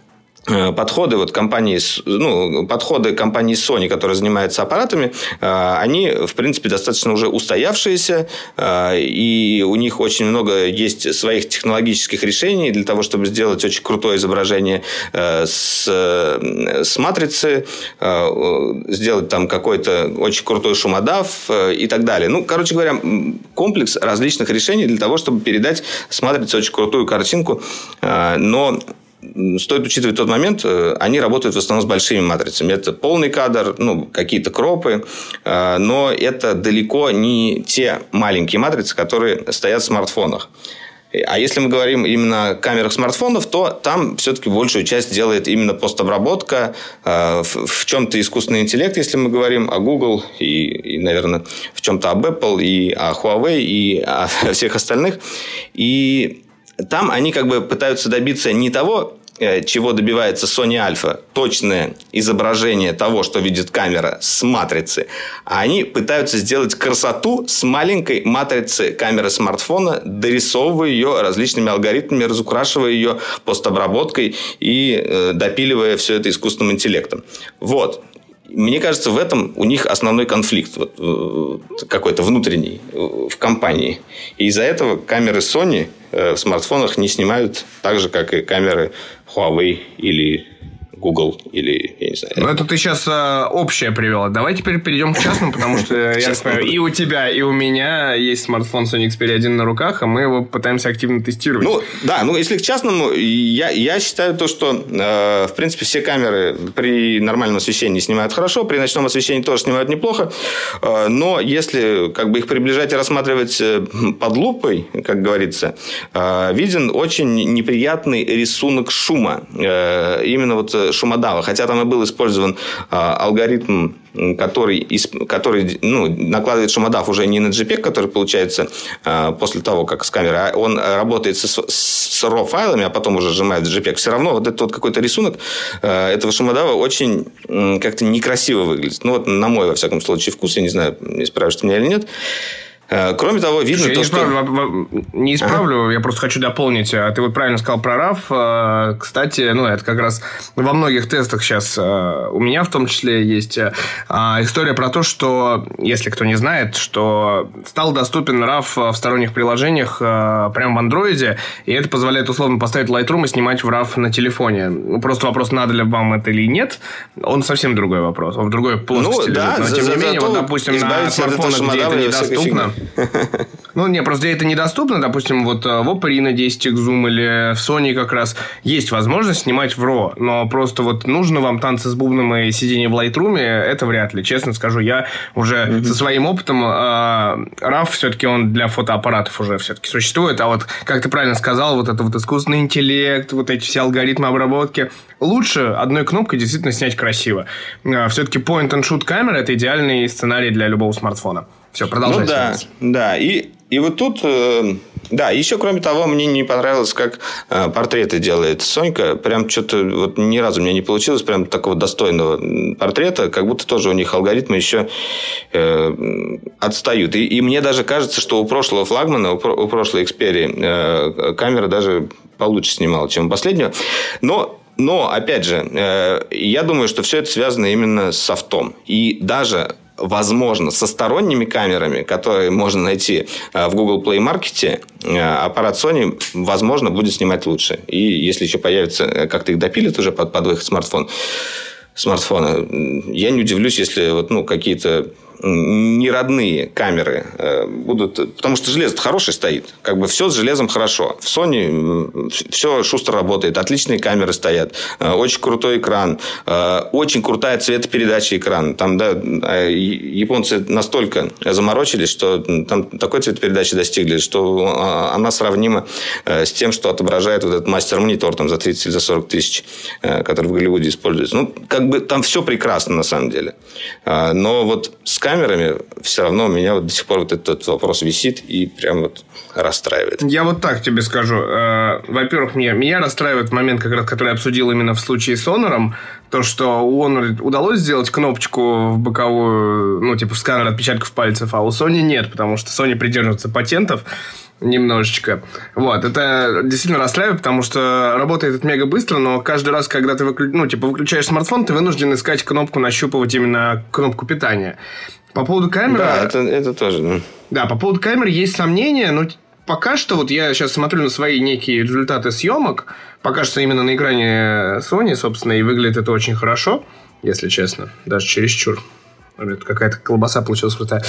подходы вот компании, ну, подходы компании Sony, которая занимается аппаратами, э, они, в принципе, достаточно уже устоявшиеся, э, и у них очень много есть своих технологических решений для того, чтобы сделать очень крутое изображение с, с матрицы, сделать там какой-то очень крутой шумодав и так далее. Ну, короче говоря, комплекс различных решений для того, чтобы передать с матрицы очень крутую картинку, но стоит учитывать тот момент, э, они работают в основном с большими матрицами. Это полный кадр, ну, какие-то кропы, э, но это далеко не те маленькие матрицы, которые стоят в смартфонах. А если мы говорим именно о камерах смартфонов, то там все-таки большую часть делает именно постобработка, э, в чем-то искусственный интеллект, если мы говорим о Google и, и наверное, в чем-то об Apple и о Huawei и о [laughs] всех остальных. И там они как бы пытаются добиться не того, э, чего добивается Sony Alpha, точное изображение того, что видит камера с матрицы, а они пытаются сделать красоту с маленькой матрицы камеры смартфона, дорисовывая ее различными алгоритмами, разукрашивая ее постобработкой и э, допиливая все это искусственным интеллектом. Вот. Мне кажется, в этом у них основной конфликт вот, э, какой-то внутренний э, в компании. И из-за этого камеры Sony э, в смартфонах не снимают так же, как и камеры Huawei или Google или, я не знаю. Ну, это ты сейчас э, общее привел. Давай теперь перейдем к частному, потому что, я знаю, и у тебя, и у меня есть смартфон Sony Xperia 1 на руках, а мы его пытаемся активно тестировать. Ну, да, ну, если к частному, я, я считаю то, что, э, в принципе, все камеры при нормальном освещении снимают хорошо, при ночном освещении тоже снимают неплохо, э, но если как бы их приближать и рассматривать э, под лупой, как говорится, э, виден очень неприятный рисунок шума. Э, именно вот шумодава. Хотя там и был использован а, алгоритм, который, который ну, накладывает шумодав уже не на JPEG, который получается а, после того, как с камеры, а он работает с, с RAW-файлами, а потом уже сжимает JPEG. Все равно вот этот вот какой-то рисунок а, этого шумодава очень как-то некрасиво выглядит. Ну, вот на мой, во всяком случае, вкус. Я не знаю, исправишь ты меня или нет. Э, кроме того, видно Слушай, то, я что... Исправлю, не исправлю, а? я просто хочу дополнить. А ты вот правильно сказал про RAV. Э, кстати, ну, это как раз во многих тестах сейчас э, у меня в том числе есть история про то, что, если кто не знает, что стал доступен RAV в сторонних приложениях прямо в андроиде, и это позволяет условно поставить Lightroom и снимать в RAV на телефоне. Ну, просто вопрос, надо ли вам это или нет, он совсем другой вопрос. Он в другой плоскости ну, да, Но, за, тем не менее, вот, допустим, на смартфонах, где это недоступно, ну, не, просто это недоступно, допустим, вот э, в Oppo на 10 Zoom или в Sony как раз есть возможность снимать в RAW, но просто вот нужно вам танцы с бубном и сидение в Lightroom, это вряд ли. Честно скажу, я уже mm-hmm. со своим опытом, э, RAW все-таки он для фотоаппаратов уже все-таки существует, а вот, как ты правильно сказал, вот это вот искусственный интеллект, вот эти все алгоритмы обработки, лучше одной кнопкой действительно снять красиво. Э, все-таки point-and-shoot камера это идеальный сценарий для любого смартфона. Все, продолжай. Ну да, да. И, и вот тут, э, да, еще кроме того, мне не понравилось, как э, портреты делает Сонька. Прям что-то вот ни разу у меня не получилось прям такого достойного портрета, как будто тоже у них алгоритмы еще э, отстают. И, и мне даже кажется, что у прошлого флагмана, у, у прошлой Xperia э, камера даже получше снимала, чем у последнего. Но но, опять же, э, я думаю, что все это связано именно с софтом. И даже возможно, со сторонними камерами, которые можно найти э, в Google Play Market, э, аппарат Sony, возможно, будет снимать лучше. И если еще появится, э, как-то их допилит уже под, под выход смартфон, смартфона, я не удивлюсь, если вот, ну, какие-то неродные камеры э, будут... Потому что железо хорошее стоит. Как бы все с железом хорошо. В Sony все шустро работает. Отличные камеры стоят. Э, очень крутой экран. Э, очень крутая цветопередача экрана. Там, да, японцы настолько заморочились, что там такой цветопередачи достигли, что она сравнима с тем, что отображает вот этот мастер-монитор там, за 30 или за 40 тысяч, который в Голливуде используется. Ну, как бы там все прекрасно на самом деле. Но вот с камерами, все равно у меня вот до сих пор вот этот вопрос висит и прям вот расстраивает. Я вот так тебе скажу. Э, во-первых, меня, меня расстраивает момент, как раз, который я обсудил именно в случае с Honor, то, что у Honor удалось сделать кнопочку в боковую, ну, типа сканер отпечатков пальцев, а у Sony нет, потому что Sony придерживается патентов, немножечко. Вот, это действительно расстраивает, потому что работает это мега быстро, но каждый раз, когда ты выклю... ну, типа, выключаешь смартфон, ты вынужден искать кнопку, нащупывать именно кнопку питания. По поводу камеры... Да, это, это тоже. Да. да, по поводу камеры есть сомнения, но пока что, вот я сейчас смотрю на свои некие результаты съемок, пока что именно на экране Sony, собственно, и выглядит это очень хорошо, если честно, даже чересчур. Какая-то колбаса получилась крутая.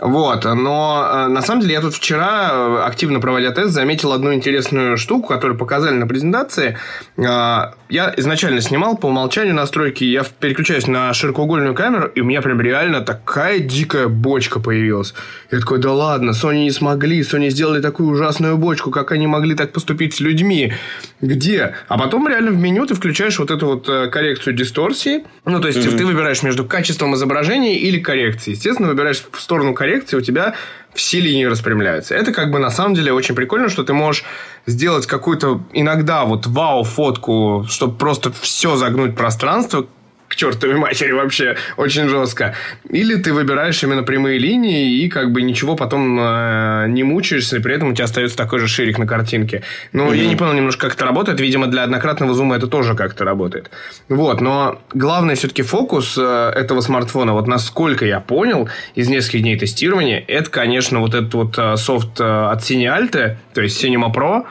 Вот, но э, на самом деле я тут вчера, э, активно проводя тест, заметил одну интересную штуку, которую показали на презентации. Э, я изначально снимал по умолчанию настройки, я переключаюсь на широкоугольную камеру, и у меня прям реально такая дикая бочка появилась. Я такой, да ладно, Sony не смогли, Sony сделали такую ужасную бочку, как они могли так поступить с людьми? Где? А потом реально в меню ты включаешь вот эту вот коррекцию дисторсии. Ну, то есть mm-hmm. ты выбираешь между качеством изображения или коррекцией. Естественно, выбираешь в сторону коррекции коррекции у тебя все линии распрямляются. Это как бы на самом деле очень прикольно, что ты можешь сделать какую-то иногда вот вау-фотку, чтобы просто все загнуть пространство, к чертовой матери вообще очень жестко. Или ты выбираешь именно прямые линии и как бы ничего потом э, не мучаешься, и при этом у тебя остается такой же ширик на картинке. Ну, mm-hmm. я не понял немножко, как это работает. Видимо, для однократного зума это тоже как-то работает. Вот, но главный все-таки фокус э, этого смартфона, вот насколько я понял из нескольких дней тестирования, это, конечно, вот этот вот э, софт э, от Cinealte, то есть Cinema Pro,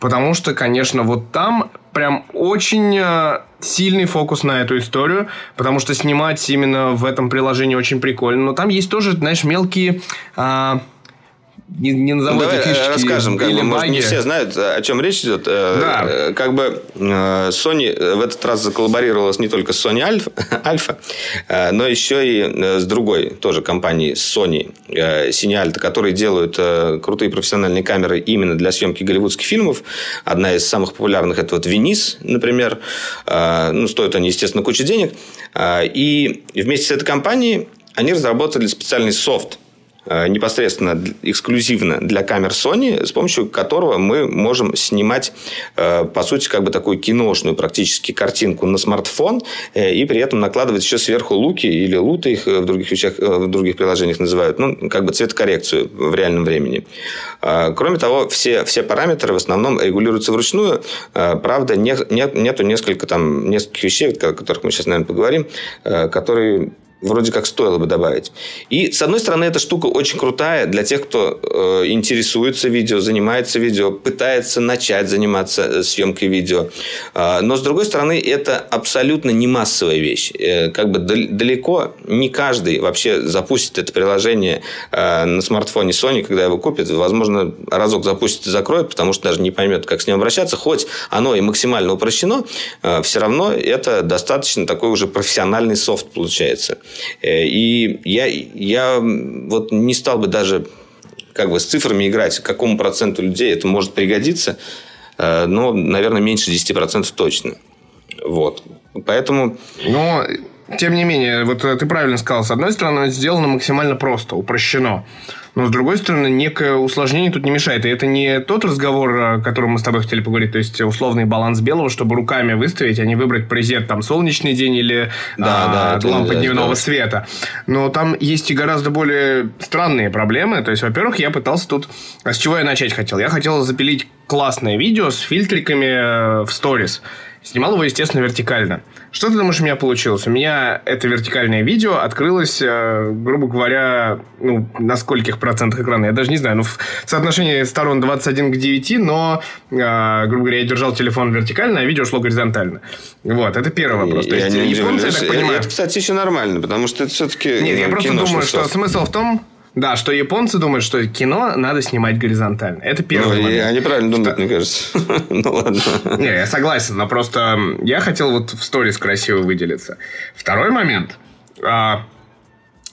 потому что, конечно, вот там прям очень э, сильный фокус на эту историю, потому что снимать именно в этом приложении очень прикольно. Но там есть тоже, знаешь, мелкие... А, не, не назову Давай эти фишечки расскажем, как бы, может, не все знают, о чем речь идет. Э, да. Э, как бы э, Sony в этот раз заколлаборировалась не только с Sony Alpha, [laughs] Alpha но еще и с другой тоже компанией Sony Cinealta, которые делают крутые профессиональные камеры именно для съемки голливудских фильмов. Одна из самых популярных это вот Венис, например. Ну, стоят они, естественно, кучу денег. И вместе с этой компанией они разработали специальный софт – Э, непосредственно эксклюзивно для камер Sony, с помощью которого мы можем снимать, э, по сути, как бы такую киношную практически картинку на смартфон э, и при этом накладывать еще сверху луки или луты их в других вещах, в других приложениях называют, ну, как бы цветокоррекцию в реальном времени. Кроме того, все, все параметры в основном регулируются вручную. Правда, нет, нет, нету несколько, там, нескольких вещей, о которых мы сейчас, наверное, поговорим, которые вроде как стоило бы добавить. И, с одной стороны, эта штука очень крутая для тех, кто э, интересуется видео, занимается видео, пытается начать заниматься э, съемкой видео. Э, но, с другой стороны, это абсолютно не массовая вещь. Э, как бы далеко не каждый вообще запустит это приложение э, на смартфоне Sony, когда его купит. Возможно, разок запустит и закроет, потому что даже не поймет, как с ним обращаться. Хоть оно и максимально упрощено, э, все равно это достаточно такой уже профессиональный софт получается. Э, и я, я вот не стал бы даже как бы с цифрами играть, какому проценту людей это может пригодиться, э, но, наверное, меньше 10% точно. Вот. Поэтому... Но, тем не менее, вот ты правильно сказал, с одной стороны, сделано максимально просто, упрощено. Но, с другой стороны, некое усложнение тут не мешает. И это не тот разговор, о котором мы с тобой хотели поговорить, то есть условный баланс белого, чтобы руками выставить, а не выбрать презент там солнечный день или да, а, да, лампа дневного да. света. Но там есть и гораздо более странные проблемы. То есть, во-первых, я пытался тут... А с чего я начать хотел? Я хотел запилить классное видео с фильтриками э, в сторис. Снимал его, естественно, вертикально. Что ты думаешь, у меня получилось? У меня это вертикальное видео открылось, э, грубо говоря, ну, на скольких процентах экрана? Я даже не знаю. Ну, в соотношении сторон 21 к 9, но, э, грубо говоря, я держал телефон вертикально, а видео шло горизонтально. Вот, это первый вопрос. То есть, я японцы, я так понимаю... Это, кстати, еще нормально, потому что это все-таки Нет, я просто думаю, что смысл в том, да, что японцы думают, что кино надо снимать горизонтально. Это первый ну, момент. Они правильно думают, что... мне кажется. [laughs] ну ладно. Не, я согласен, но просто я хотел вот в сторис красиво выделиться. Второй момент. А,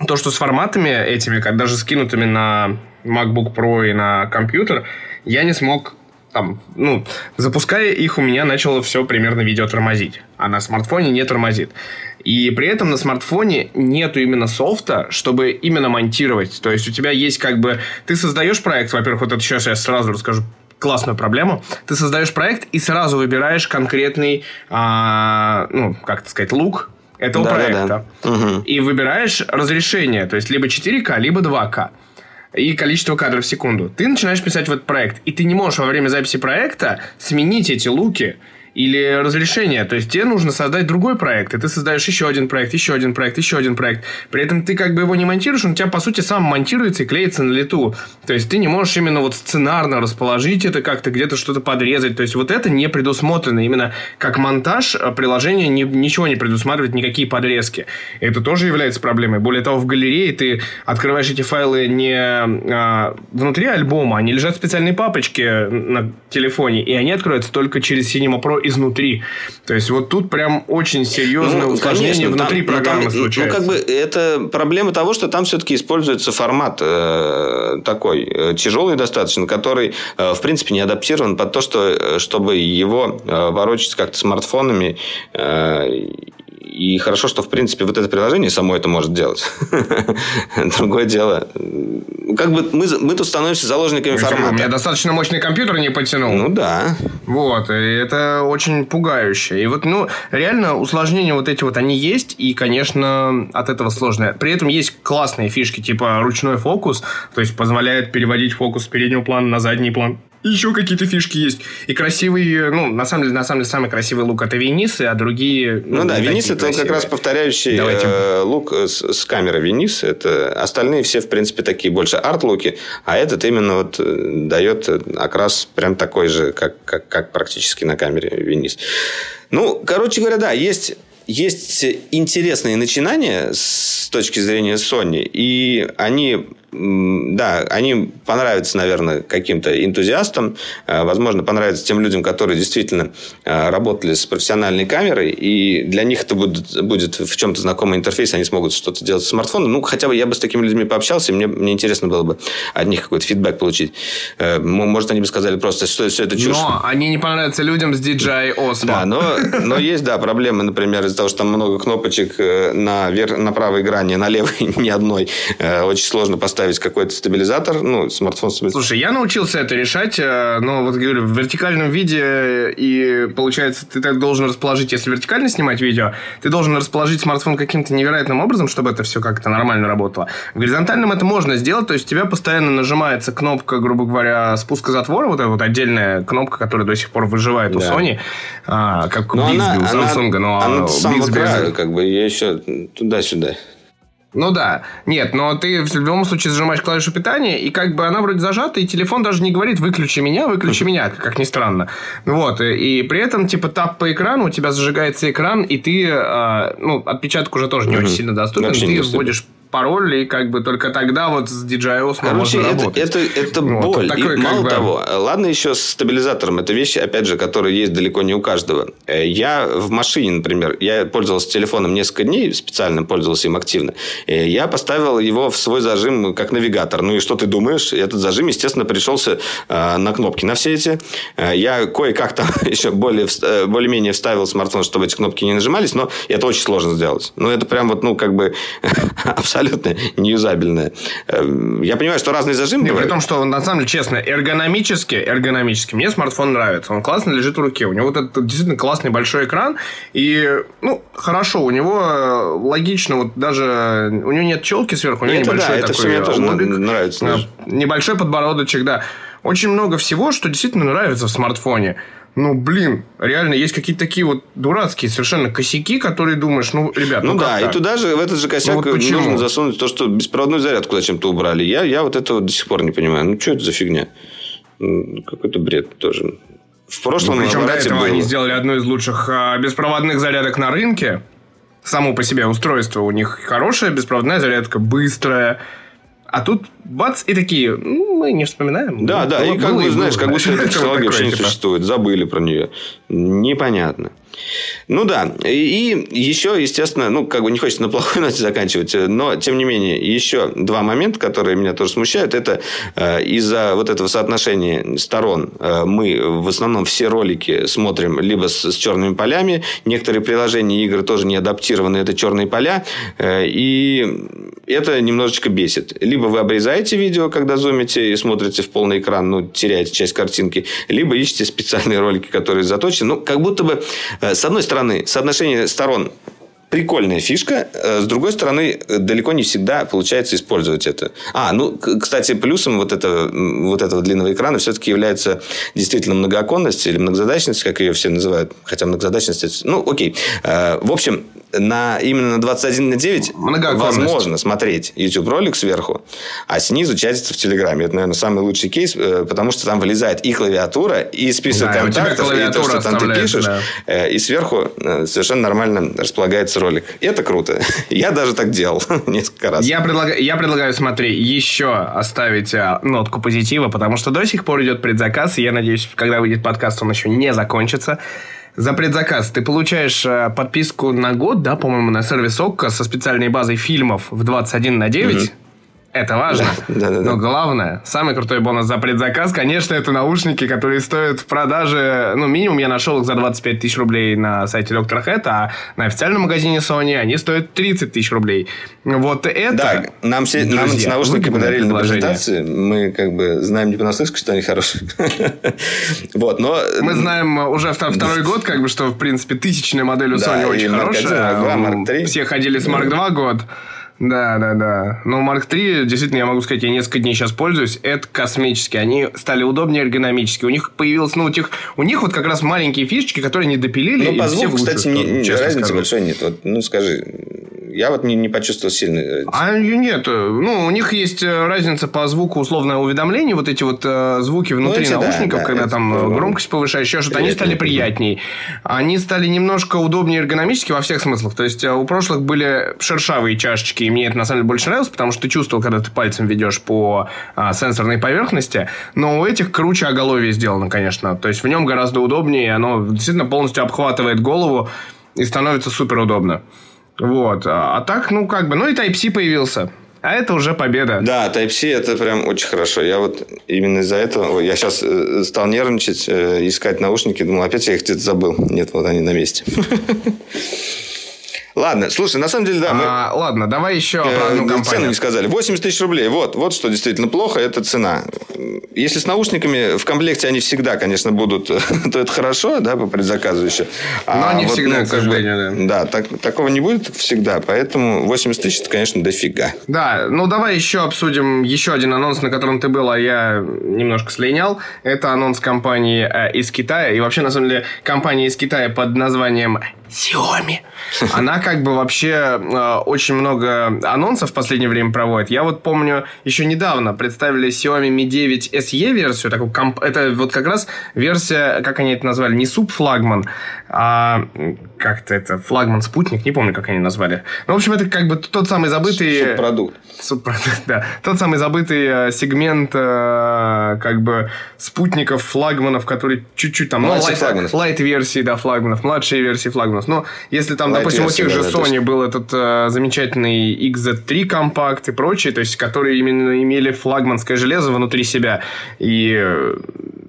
то, что с форматами этими, как даже скинутыми на MacBook Pro и на компьютер, я не смог там, ну, запуская их, у меня начало все примерно видео тормозить. А на смартфоне не тормозит. И при этом на смартфоне нету именно софта, чтобы именно монтировать. То есть у тебя есть как бы... Ты создаешь проект, во-первых, вот это сейчас я сразу расскажу классную проблему. Ты создаешь проект и сразу выбираешь конкретный, а, ну, как это сказать, лук этого да, проекта. Да, да. Угу. И выбираешь разрешение, то есть либо 4К, либо 2К. И количество кадров в секунду. Ты начинаешь писать в этот проект, и ты не можешь во время записи проекта сменить эти луки или разрешение. То есть тебе нужно создать другой проект, и ты создаешь еще один проект, еще один проект, еще один проект. При этом ты как бы его не монтируешь, он у тебя по сути сам монтируется и клеится на лету. То есть ты не можешь именно вот сценарно расположить это как-то, где-то что-то подрезать. То есть вот это не предусмотрено. Именно как монтаж а приложение не, ничего не предусматривает, никакие подрезки. Это тоже является проблемой. Более того, в галерее ты открываешь эти файлы не а, внутри альбома, они лежат в специальной папочке на телефоне, и они откроются только через Cinema Pro изнутри. То есть вот тут прям очень серьезное ну, усложнение конечно, внутри там, программы там, случается. Ну, как бы это проблема того, что там все-таки используется формат э, такой э, тяжелый достаточно, который, э, в принципе, не адаптирован под то, что, э, чтобы его э, ворочать как-то смартфонами э, и хорошо, что, в принципе, вот это приложение само это может делать. [laughs] Другое дело. Как бы мы, мы тут становимся заложниками формата. У меня достаточно мощный компьютер не потянул. Ну да. Вот. И это очень пугающе. И вот, ну, реально усложнения вот эти вот, они есть. И, конечно, от этого сложно. При этом есть классные фишки, типа ручной фокус. То есть, позволяет переводить фокус с переднего плана на задний план еще какие-то фишки есть. И красивый, ну, на самом деле, на самом деле, самый красивый лук это Венисы, а другие... Ну, ну да, Венис это красивые. как раз повторяющий Давайте. э, лук с, с камеры Венис. Это остальные все, в принципе, такие больше арт-луки, а этот именно вот э, дает окрас прям такой же, как, как, как практически на камере Венис. Ну, короче говоря, да, есть есть интересные начинания с точки зрения Sony, и они да, они понравятся, наверное, каким-то энтузиастам, э, возможно, понравятся тем людям, которые действительно э, работали с профессиональной камерой, и для них это будет, будет в чем-то знакомый интерфейс, они смогут что-то делать с смартфоном. Ну, хотя бы я бы с такими людьми пообщался, и мне, мне интересно было бы от них какой-то фидбэк получить. Э, может, они бы сказали просто, что все это чушь. Но они не понравятся людям с DJI Osmo. Да, но, но есть, да, проблемы, например, из-за того, что там много кнопочек на, вер... на правой грани, на левой [laughs] ни одной. Очень сложно поставить ставить какой-то стабилизатор, ну, смартфон стабилизатор. Слушай, я научился это решать, э, но вот говорю, в вертикальном виде, и получается, ты так должен расположить, если вертикально снимать видео, ты должен расположить смартфон каким-то невероятным образом, чтобы это все как-то нормально работало. В горизонтальном это можно сделать, то есть у тебя постоянно нажимается кнопка, грубо говоря, спуска затвора, вот эта вот отдельная кнопка, которая до сих пор выживает да. у Sony, а, как но Bixby у Samsung, но она, она Bixby... как бы, я еще туда-сюда. Ну да. Нет, но ты в любом случае зажимаешь клавишу питания, и как бы она вроде зажата, и телефон даже не говорит «выключи меня, выключи меня», как ни странно. Вот. И, и при этом, типа, тап по экрану, у тебя зажигается экран, и ты, э, ну, отпечаток уже тоже не очень сильно доступен, Вообще ты вводишь пароль, и как бы только тогда вот с DJI Короче, можно это, работать. Это, это вот, боль. Такой, и мало бы... того, ладно еще с стабилизатором. Это вещи, опять же, которые есть далеко не у каждого. Э, я в машине, например, я пользовался телефоном несколько дней, специально пользовался им активно. Э, я поставил его в свой зажим как навигатор. Ну и что ты думаешь? Этот зажим, естественно, пришелся э, на кнопки на все эти. Я кое-как там [laughs] еще более, более-менее вставил смартфон, чтобы эти кнопки не нажимались, но это очень сложно сделать. Ну, это прям вот, ну, как бы [laughs] абсолютно абсолютно неюзабельная. Эм, я понимаю, что разные зажимы При том, что, на самом деле, честно, эргономически, эргономически, мне смартфон нравится. Он классно лежит в руке. У него вот этот действительно классный большой экран. И, ну, хорошо, у него э, логично, вот даже... У него нет челки сверху, у него это небольшой да, это такой все мне тоже лобик, нравится. Небольшой подбородочек, да. Очень много всего, что действительно нравится в смартфоне. Ну, блин, реально есть какие-то такие вот дурацкие совершенно косяки, которые думаешь, ну, ребят, ну, ну да, и туда же в этот же косяк ну, вот нужно засунуть то, что беспроводную зарядку зачем-то убрали. Я, я вот этого до сих пор не понимаю. Ну, что это за фигня? Какой-то бред тоже. В прошлом ну, причем до этого было... они сделали одну из лучших а, беспроводных зарядок на рынке. Само по себе устройство у них хорошая беспроводная зарядка, быстрая а тут бац, и такие, ну, мы не вспоминаем. Да, ну, да, и как бы, знаешь, как будто [laughs] эта технология вообще не типа. существует. Забыли про нее. Непонятно. Ну да, и, еще, естественно, ну, как бы не хочется на плохой [laughs] ноте заканчивать, но, тем не менее, еще два момента, которые меня тоже смущают, это э, из-за вот этого соотношения сторон э, мы в основном все ролики смотрим либо с, с черными полями, некоторые приложения игры тоже не адаптированы, это черные поля, э, и это немножечко бесит. Либо вы обрезаете видео, когда зумите и смотрите в полный экран, ну, теряете часть картинки, либо ищете специальные ролики, которые заточены. Ну, как будто бы, э, с одной стороны, соотношение сторон прикольная фишка. Э, с другой стороны, далеко не всегда получается использовать это. А, ну, кстати, плюсом вот, это, вот этого длинного экрана все-таки является действительно многооконность или многозадачность, как ее все называют. Хотя многозадачность... Ну, окей. Э, в общем, на, именно на 21 на 9 возможно смотреть YouTube ролик сверху, а снизу чатиться в Телеграме. Это, наверное, самый лучший кейс, э, потому что там вылезает и клавиатура, и список да, контактов, и то, что там ты пишешь, да. Э, и сверху э, совершенно нормально располагается ролик. И это круто. [laughs] Я даже так делал [laughs] несколько раз. Я предлагаю, я предлагаю, смотри, еще оставить нотку позитива, потому что до сих пор идет предзаказ, и я надеюсь, когда выйдет подкаст, он еще не закончится за предзаказ ты получаешь э, подписку на год, да, по-моему, на сервис ОККО со специальной базой фильмов в 21 на 9. Угу. Это важно. Да, да, да. Но главное, самый крутой бонус за предзаказ, конечно, это наушники, которые стоят в продаже, ну, минимум я нашел их за 25 тысяч рублей на сайте Dr. Head, а на официальном магазине Sony они стоят 30 тысяч рублей. Вот это... Да, нам, все, друзья, нам эти наушники подарили на презентации. Мы как бы знаем не понаслышке, что они хорошие. [laughs] вот, но... Мы знаем уже второй год, как бы, что, в принципе, тысячная модель у Sony очень хорошая. 3. Все ходили с Mark 2 год. Да, да, да. Но Mark 3, действительно, я могу сказать, я несколько дней сейчас пользуюсь. Это космические. Они стали удобнее эргономически. У них появилось, ну, у них, у них вот как раз маленькие фишечки, которые не допилили. Ну, по звуку, кстати, не, разницы большой нет. Вот, ну, скажи, я вот не, не почувствовал сильной А нет. Ну, у них есть э, разница по звуку условное уведомление. Вот эти вот э, звуки внутри ну, наушников, да, когда да, там это, громкость повышаешь, еще что-то, они стали приятней. Они стали немножко удобнее эргономически во всех смыслах. То есть, э, у прошлых были шершавые чашечки, и мне это на самом деле больше нравилось, потому что ты чувствовал, когда ты пальцем ведешь по а, сенсорной поверхности. Но у этих круче оголовье сделано, конечно. То есть, в нем гораздо удобнее, оно действительно полностью обхватывает голову и становится супер удобно. Вот. А, а так, ну, как бы... Ну, и Type-C появился. А это уже победа. Да, Type-C это прям очень хорошо. Я вот именно из-за этого... Я сейчас э, стал нервничать, э, искать наушники. Думал, опять я их где-то забыл. Нет, вот они на месте. [laughs] Ладно, слушай, на самом деле, да. Мы... А, ладно, давай еще про э, одну компанию. Цену не сказали. 80 тысяч рублей. Вот, вот что действительно плохо, это цена. Если с наушниками в комплекте они всегда, конечно, будут, [laughs] то это хорошо, да, по предзаказу еще. А Но не вот, всегда, ну, к сожалению, да. Да, так, такого не будет всегда, поэтому 80 тысяч, это, конечно, дофига. Да, ну давай еще обсудим еще один анонс, на котором ты был, а я немножко слинял. Это анонс компании э, из Китая. И вообще, на самом деле, компания из Китая под названием Xiaomi. [laughs] Она как бы вообще э, очень много анонсов в последнее время проводит. Я вот помню, еще недавно представили Xiaomi Mi 9 SE версию. Такую комп... Это вот как раз версия, как они это назвали, не суп-флагман, а как-то это флагман-спутник, не помню, как они назвали. Ну, в общем, это как бы тот самый забытый... Субпродукт. Субпродукт, [laughs] да. Тот самый забытый э, сегмент э, как бы спутников, флагманов, которые чуть-чуть там... Ну, лайт, лайт-версии, да, флагманов, младшие версии флагманов. Но если там, Light допустим, у тех же Sony был этот э, замечательный XZ3 компакт и прочие, то есть, которые именно имели флагманское железо внутри себя, и э,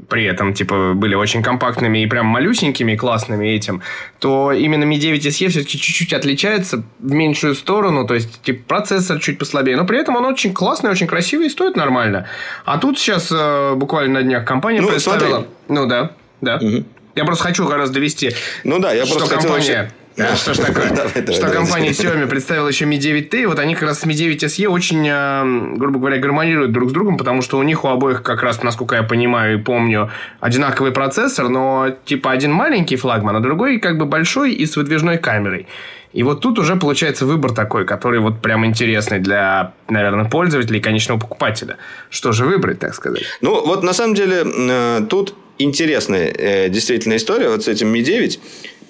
при этом, типа, были очень компактными и прям малюсенькими, классными этим, то именно Mi 9 SE все-таки чуть-чуть отличается в меньшую сторону, то есть, типа, процессор чуть послабее, но при этом он очень классный, очень красивый и стоит нормально. А тут сейчас э, буквально на днях компания ну, представила... Смотри. Ну, да, да. Угу. Я просто хочу как раз довести. Ну да, я что просто компания... хотел вообще... Да, что ж такое? [laughs] давай, давай, что давай, компания Xiaomi представила еще Mi 9T, вот они как раз с Mi 9 SE очень, э, грубо говоря, гармонируют друг с другом, потому что у них у обоих как раз, насколько я понимаю и помню, одинаковый процессор, но типа один маленький флагман, а другой как бы большой и с выдвижной камерой. И вот тут уже получается выбор такой, который вот прям интересный для, наверное, пользователя и конечного покупателя. Что же выбрать, так сказать? Ну, вот на самом деле э, тут интересная э, действительно история вот с этим Mi 9.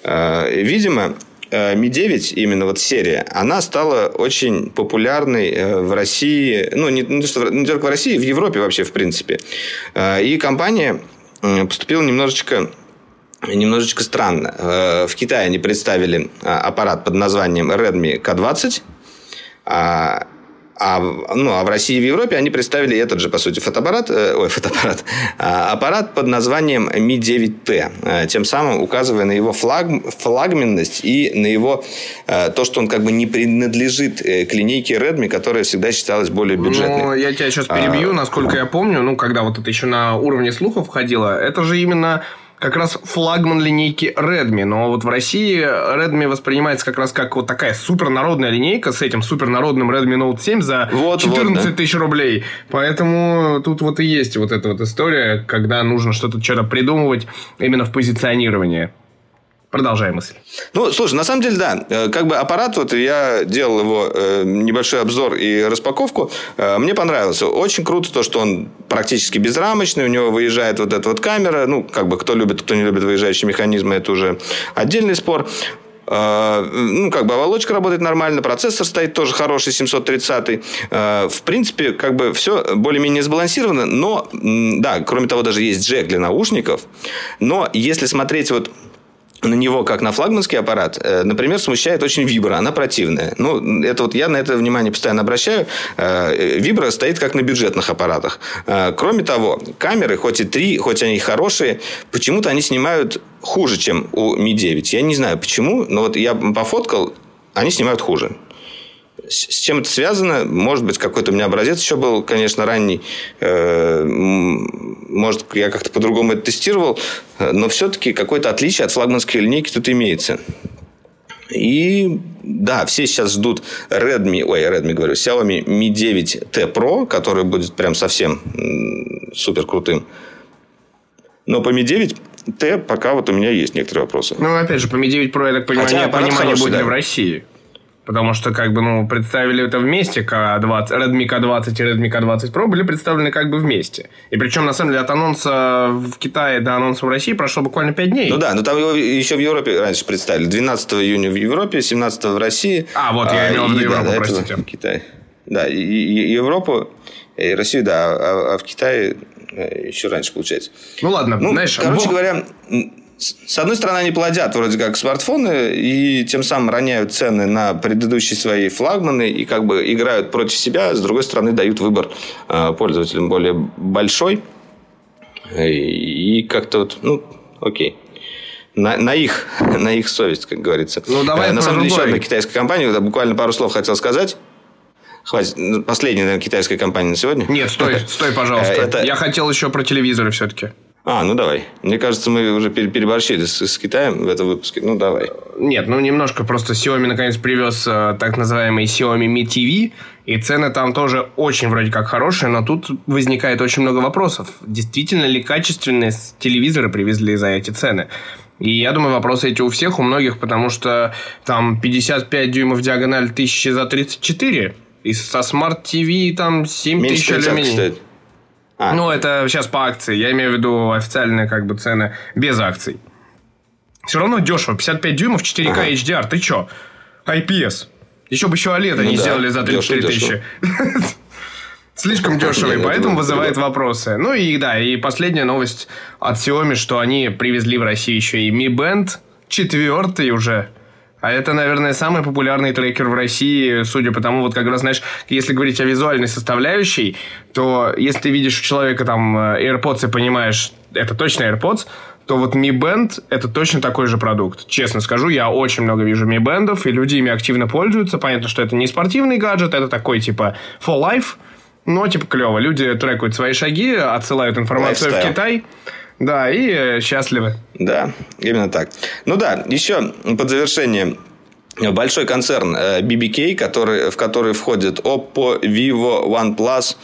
Э, видимо, Mi 9, именно вот серия, она стала очень популярной в России, ну, не, не, не только в России, в Европе вообще, в принципе. И компания поступила немножечко немножечко странно. Э, в Китае они представили аппарат под названием Redmi K20, а, а, ну, а в России и в Европе они представили этот же, по сути, фотоаппарат, э, ой, фотоаппарат, а, аппарат под названием Mi 9T, э, тем самым указывая на его флаг, флагменность и на его то, что он как бы не принадлежит к линейке Redmi, которая всегда считалась более бюджетной. Ну, я тебя сейчас перебью, а, насколько я помню, ну, когда вот это еще на уровне слухов входило, это же именно как раз флагман линейки Redmi. Но вот в России Redmi воспринимается как раз как вот такая супернародная линейка с этим супернародным Redmi Note 7 за вот, 14 вот, да. тысяч рублей. Поэтому тут вот и есть вот эта вот история, когда нужно что-то что-то придумывать именно в позиционировании. Продолжай мысль. Ну, слушай, на самом деле, да. Э, как бы аппарат, вот я делал его э, небольшой обзор и распаковку. Э, мне понравился. Очень круто то, что он практически безрамочный. У него выезжает вот эта вот камера. Ну, как бы кто любит, кто не любит выезжающие механизмы, это уже отдельный спор ну, как бы оболочка работает нормально, процессор стоит тоже хороший, 730. В принципе, как бы все более-менее сбалансировано, но, да, кроме того, даже есть джек для наушников. Но если смотреть вот на него, как на флагманский аппарат, э, например, смущает очень вибра, она противная. Ну, это вот я на это внимание постоянно обращаю. Э, вибра стоит как на бюджетных аппаратах. Э, кроме того, камеры, хоть и три, хоть они хорошие, почему-то они снимают хуже, чем у Mi 9. Я не знаю почему, но вот я пофоткал, они снимают хуже. С чем это связано? Может быть, какой-то у меня образец еще был, конечно, ранний. Э, может, я как-то по-другому это тестировал. Но все-таки какое-то отличие от флагманской линейки тут имеется. И да, все сейчас ждут Redmi, ой, Redmi говорю, Xiaomi Mi 9T Pro, который будет прям совсем супер крутым. Но по Mi 9 T пока вот у меня есть некоторые вопросы. Ну, опять же, по Mi 9 Pro, я так понимаю, Хотя понимание хороший, будет да. в России. Потому что, как бы, ну, представили это вместе, K20, Redmi K20 и Redmi K20 Pro были представлены как бы вместе. И причем, на самом деле, от анонса в Китае до анонса в России прошло буквально 5 дней. Ну да, но там его еще в Европе раньше представили. 12 июня в Европе, 17 в России. А, вот я имел в виду Европу, да, простите. В Китае. Да, и, и Европу, и Россию, да, а, а в Китае э, еще раньше, получается. Ну ладно, ну, знаешь... Короче бог... говоря, с одной стороны, они плодят вроде как смартфоны и тем самым роняют цены на предыдущие свои флагманы и как бы играют против себя. С другой стороны, дают выбор э, пользователям более большой. И как-то вот, ну, окей. На, на, их, [laughs] на их совесть, как говорится. Ну, давай э, на самом деле, еще одна китайская компания, буквально пару слов хотел сказать. Хватит. Ну, последняя, наверное, китайская компания на сегодня. Нет, стой, [laughs] стой, пожалуйста. Это... Я хотел еще про телевизоры все-таки. А, ну давай. Мне кажется, мы уже переборщили с, с Китаем в этом выпуске. Ну, давай. Нет, ну немножко. Просто Xiaomi наконец привез э, так называемый Xiaomi Mi TV. И цены там тоже очень вроде как хорошие, но тут возникает очень много вопросов. Действительно ли качественные телевизоры привезли за эти цены? И я думаю, вопросы эти у всех, у многих, потому что там 55 дюймов диагональ, 1000 за 34. И со Smart TV там 7 тысяч алюминий. А. Ну, это сейчас по акции. Я имею в виду официальные как бы цены без акций. Все равно дешево. 55 дюймов, 4К ага. HDR. Ты чё? IPS. Еще бы еще OLED ну, они да. сделали за 34 дешево, тысячи. [laughs] Слишком дешево, и поэтому вызывает вопросы. Ну и да, и последняя новость от Xiaomi, что они привезли в Россию еще и Mi Band, четвертый уже. А это, наверное, самый популярный трекер в России, судя по тому, вот как раз, знаешь, если говорить о визуальной составляющей, то если ты видишь у человека там э, AirPods и понимаешь, это точно AirPods, то вот Mi Band это точно такой же продукт. Честно скажу, я очень много вижу Mi Band, и люди ими активно пользуются. Понятно, что это не спортивный гаджет, это такой типа for life, но типа клево. Люди трекают свои шаги, отсылают информацию Lifestyle. в Китай. Да, и э, счастливы. Да, именно так. Ну да, еще под завершение большой концерн BBK, э, который, в который входит Oppo, Vivo, OnePlus,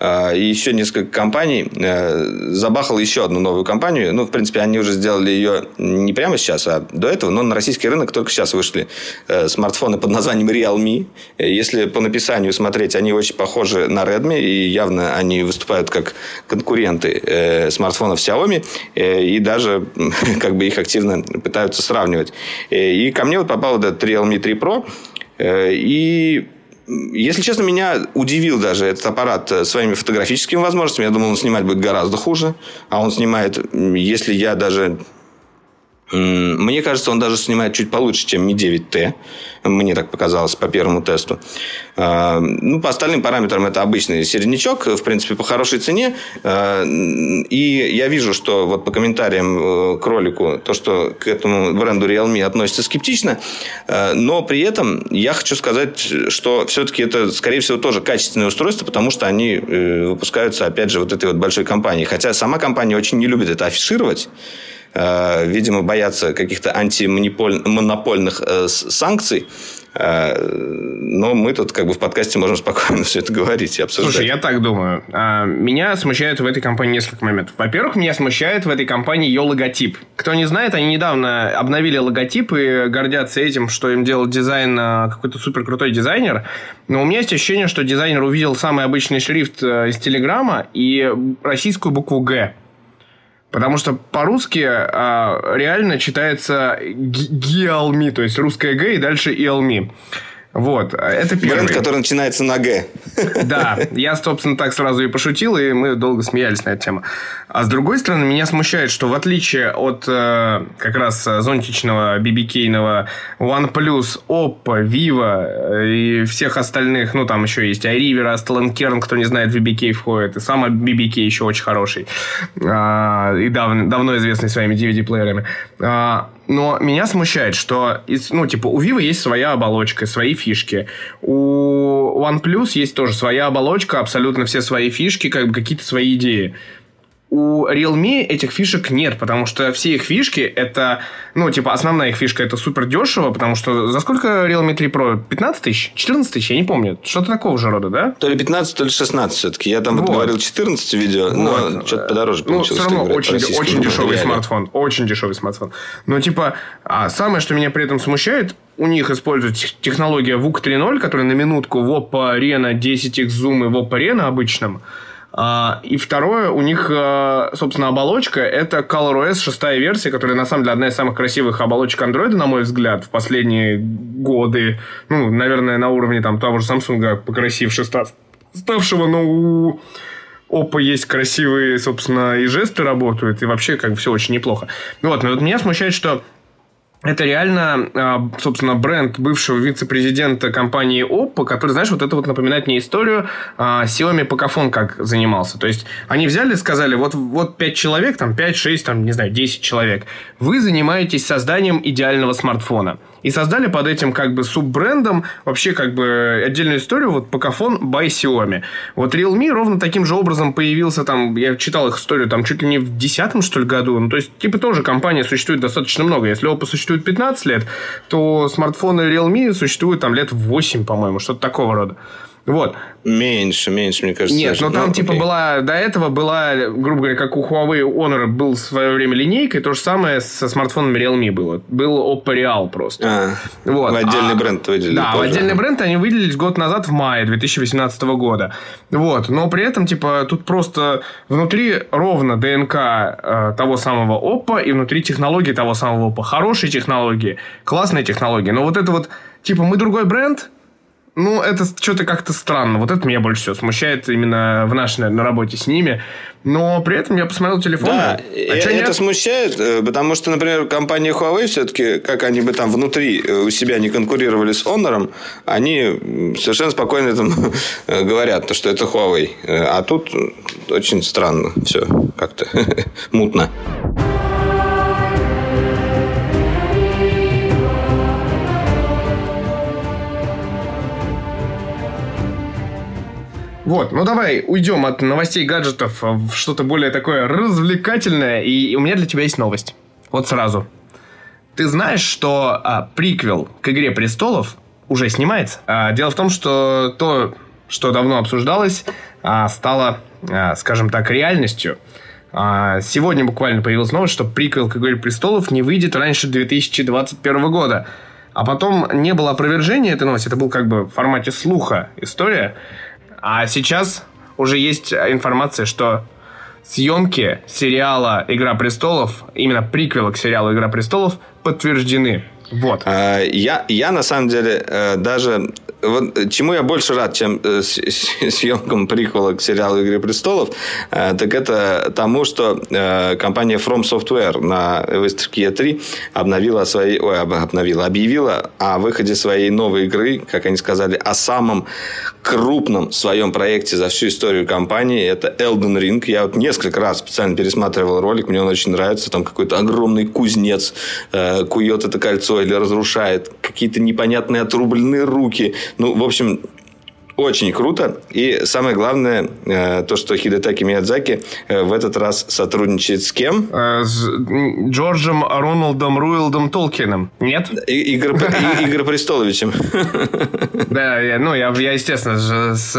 и еще несколько компаний. Э, забахал еще одну новую компанию. Ну, в принципе, они уже сделали ее не прямо сейчас, а до этого. Но на российский рынок только сейчас вышли э, смартфоны под названием Realme. Э, если по написанию смотреть, они очень похожи на Redmi. И явно они выступают как конкуренты смартфонов Xiaomi. И даже [laughs] как бы их активно пытаются сравнивать. И ко мне вот попал этот Realme 3 Pro. И если честно, меня удивил даже этот аппарат э, своими фотографическими возможностями. Я думал, он снимать будет гораздо хуже. А он снимает, если я даже мне кажется, он даже снимает чуть получше, чем Mi 9T. Мне так показалось по первому тесту. А, ну, по остальным параметрам это обычный середнячок, в принципе, по хорошей цене. А, и я вижу, что вот по комментариям э, к ролику, то, что к этому бренду Realme относится скептично. А, но при этом я хочу сказать, что все-таки это, скорее всего, тоже качественное устройство, потому что они э, выпускаются, опять же, вот этой вот большой компанией. Хотя сама компания очень не любит это афишировать. Э, видимо, боятся каких-то антимонопольных э, санкций. Э, но мы тут как бы в подкасте можем спокойно [laughs] все это говорить и обсуждать. Слушай, я так думаю. А, меня смущает в этой компании несколько моментов. Во-первых, меня смущает в этой компании ее логотип. Кто не знает, они недавно обновили логотип и гордятся этим, что им делал дизайн а, какой-то супер крутой дизайнер. Но у меня есть ощущение, что дизайнер увидел самый обычный шрифт из Телеграма и российскую букву «Г». Потому что по-русски а, реально читается Гиалми, то есть русская Г и дальше Иалми. Вот, это первый. Бренд, который начинается на Г. Да, я, собственно, так сразу и пошутил, и мы долго смеялись на эту тему. А с другой стороны, меня смущает, что в отличие от э, как раз зонтичного BBK-ного OnePlus, Oppo, Vivo э, и всех остальных, ну, там еще есть iRiver, Stellan кто не знает, в BBK входит, и сам BBK еще очень хороший, э, и дав, давно известный своими DVD-плеерами. Э, но меня смущает, что, ну, типа, у Vivo есть своя оболочка, свои фишки. У OnePlus есть тоже своя оболочка, абсолютно все свои фишки, как бы какие-то свои идеи. У Realme этих фишек нет, потому что все их фишки это, ну, типа, основная их фишка это супер дешево, потому что за сколько Realme 3 Pro? 15 тысяч? 14 тысяч? Я не помню. Что-то такого же рода, да? То ли 15, то ли 16 все-таки. Я там вот. говорил 14 видео, вот. но что-то подороже ну, получилось. Ну, все равно очень, очень дешевый реале. смартфон. Очень дешевый смартфон. Но, типа, а самое, что меня при этом смущает, у них используется технология VOOC 3.0, которая на минутку в Oppo Reno 10X Zoom и в Oppo Reno обычном – и второе, у них, а, собственно, оболочка это ColorOS шестая версия, которая, на самом деле, одна из самых красивых оболочек Android, на мой взгляд, в последние годы. Ну, наверное, на уровне там того же Samsung покрасивше став, ставшего, но у Oppo есть красивые, собственно, и жесты работают, и вообще как бы все очень неплохо. Вот, но вот меня смущает, что это реально, а, собственно, бренд бывшего вице-президента компании Oppo, который, знаешь, вот это вот напоминает мне историю а, Xiaomi Pocophone как занимался. То есть, они взяли и сказали, вот, вот 5 человек, там 5, 6, там, не знаю, 10 человек, вы занимаетесь созданием идеального смартфона – и создали под этим как бы суббрендом вообще как бы отдельную историю, вот Pocophone by Xiaomi. Вот Realme ровно таким же образом появился там, я читал их историю, там чуть ли не в десятом, что ли, году. Ну, то есть, типа, тоже компания существует достаточно много. Если Oppo существует 15 лет, то смартфоны Realme существуют там лет 8, по-моему, что-то такого рода. Вот. Меньше, меньше, мне кажется. Нет, но там ну, типа окей. была, до этого была, грубо говоря, как у Huawei Honor был в свое время линейка, и то же самое со смартфонами Realme было. Был Oppo Real просто. А, вот. В отдельный а, бренд выделили. Да, тоже. в отдельный бренд они выделились год назад в мае 2018 года. Вот, но при этом, типа, тут просто внутри ровно ДНК э, того самого Oppo и внутри технологии того самого Oppo. Хорошие технологии, классные технологии, но вот это вот, типа, мы другой бренд, ну, это что-то как-то странно. Вот это меня больше всего смущает именно в нашей, наверное, работе с ними. Но при этом я посмотрел телефон. Да, а это нет? смущает, э, потому что, например, компания Huawei все-таки, как они бы там внутри э, у себя не конкурировали с Honor, они совершенно спокойно там говорят, то, что это Huawei. Э, а тут очень странно все как-то [laughs] мутно. Вот, ну давай уйдем от новостей гаджетов в что-то более такое развлекательное. И у меня для тебя есть новость. Вот сразу. Ты знаешь, что а, приквел к «Игре престолов» уже снимается? А, дело в том, что то, что давно обсуждалось, а, стало, а, скажем так, реальностью. А, сегодня буквально появилась новость, что приквел к «Игре престолов» не выйдет раньше 2021 года. А потом не было опровержения этой новости. Это был как бы в формате слуха история. А сейчас уже есть информация, что съемки сериала «Игра престолов», именно приквела к сериалу «Игра престолов» подтверждены. Вот. А, я, я на самом деле э, даже вот э, чему я больше рад, чем э, [laughs] съемкам приквела к сериалу «Игры престолов», э, так это тому, что компания From Software на выставке E3 обновила свои, ой, обновила, объявила о выходе своей новой игры, как они сказали, о самом крупном своем проекте за всю историю компании. Это Elden Ring. Я вот несколько раз специально пересматривал ролик, мне он очень нравится. Там какой-то огромный кузнец кует это кольцо или разрушает. Какие-то непонятные отрубленные руки. Ну, в общем, очень круто. И самое главное, э, то, что Хидетаки Миядзаки э, в этот раз сотрудничает с кем? Э, с Джорджем Роналдом Руэлдом Толкином. Нет? И, Игорь, Игорь Престоловичем. [laughs] Да, я, ну, я, я, естественно, же с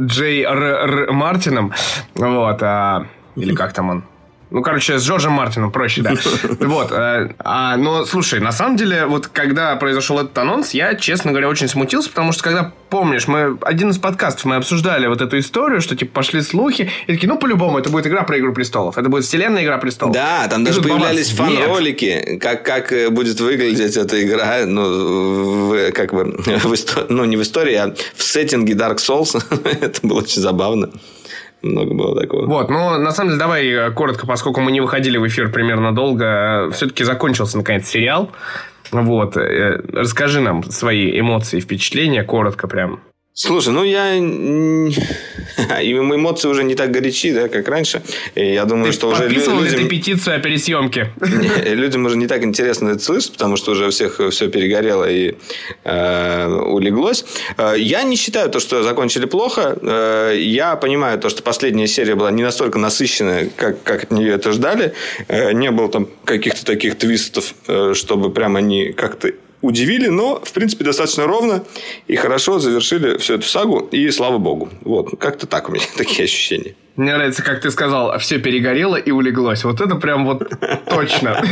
Джей Р. Р. Мартином. Вот. А, или как там он? Ну, короче, с Джорджем Мартином проще, да. [laughs] Вот. Э, а, но, слушай, на самом деле, вот когда произошел этот анонс, я, честно говоря, очень смутился, потому что, когда, помнишь, мы один из подкастов, мы обсуждали вот эту историю, что, типа, пошли слухи, и такие, ну, по-любому, это будет игра про Игру Престолов. Это будет вселенная Игра Престолов. Да, там даже появлялись фан-ролики, как, как э, будет выглядеть эта игра, ну, в, как бы, [laughs] в истории, ну, не в истории, а в сеттинге Dark Souls. [laughs] это было очень забавно. Много было такого. Вот, ну, на самом деле, давай э, коротко, поскольку мы не выходили в эфир примерно долго, э, все-таки закончился, наконец, сериал. Вот, э, расскажи нам свои эмоции, впечатления, коротко прям. Слушай, ну я... Эмоции уже не так горячи, да, как раньше. И я думаю, ты что уже людям... ты петицию о пересъемке? [laughs] людям уже не так интересно это слышать, потому что уже у всех все перегорело и э, улеглось. Э, я не считаю то, что закончили плохо. Э, я понимаю то, что последняя серия была не настолько насыщенная, как, как от нее это ждали. Э, не было там каких-то таких твистов, чтобы прям они как-то удивили, но, в принципе, достаточно ровно и хорошо завершили всю эту сагу, и слава богу. Вот, как-то так у меня [laughs] такие ощущения. Мне нравится, как ты сказал, все перегорело и улеглось. Вот это прям вот точно. [laughs]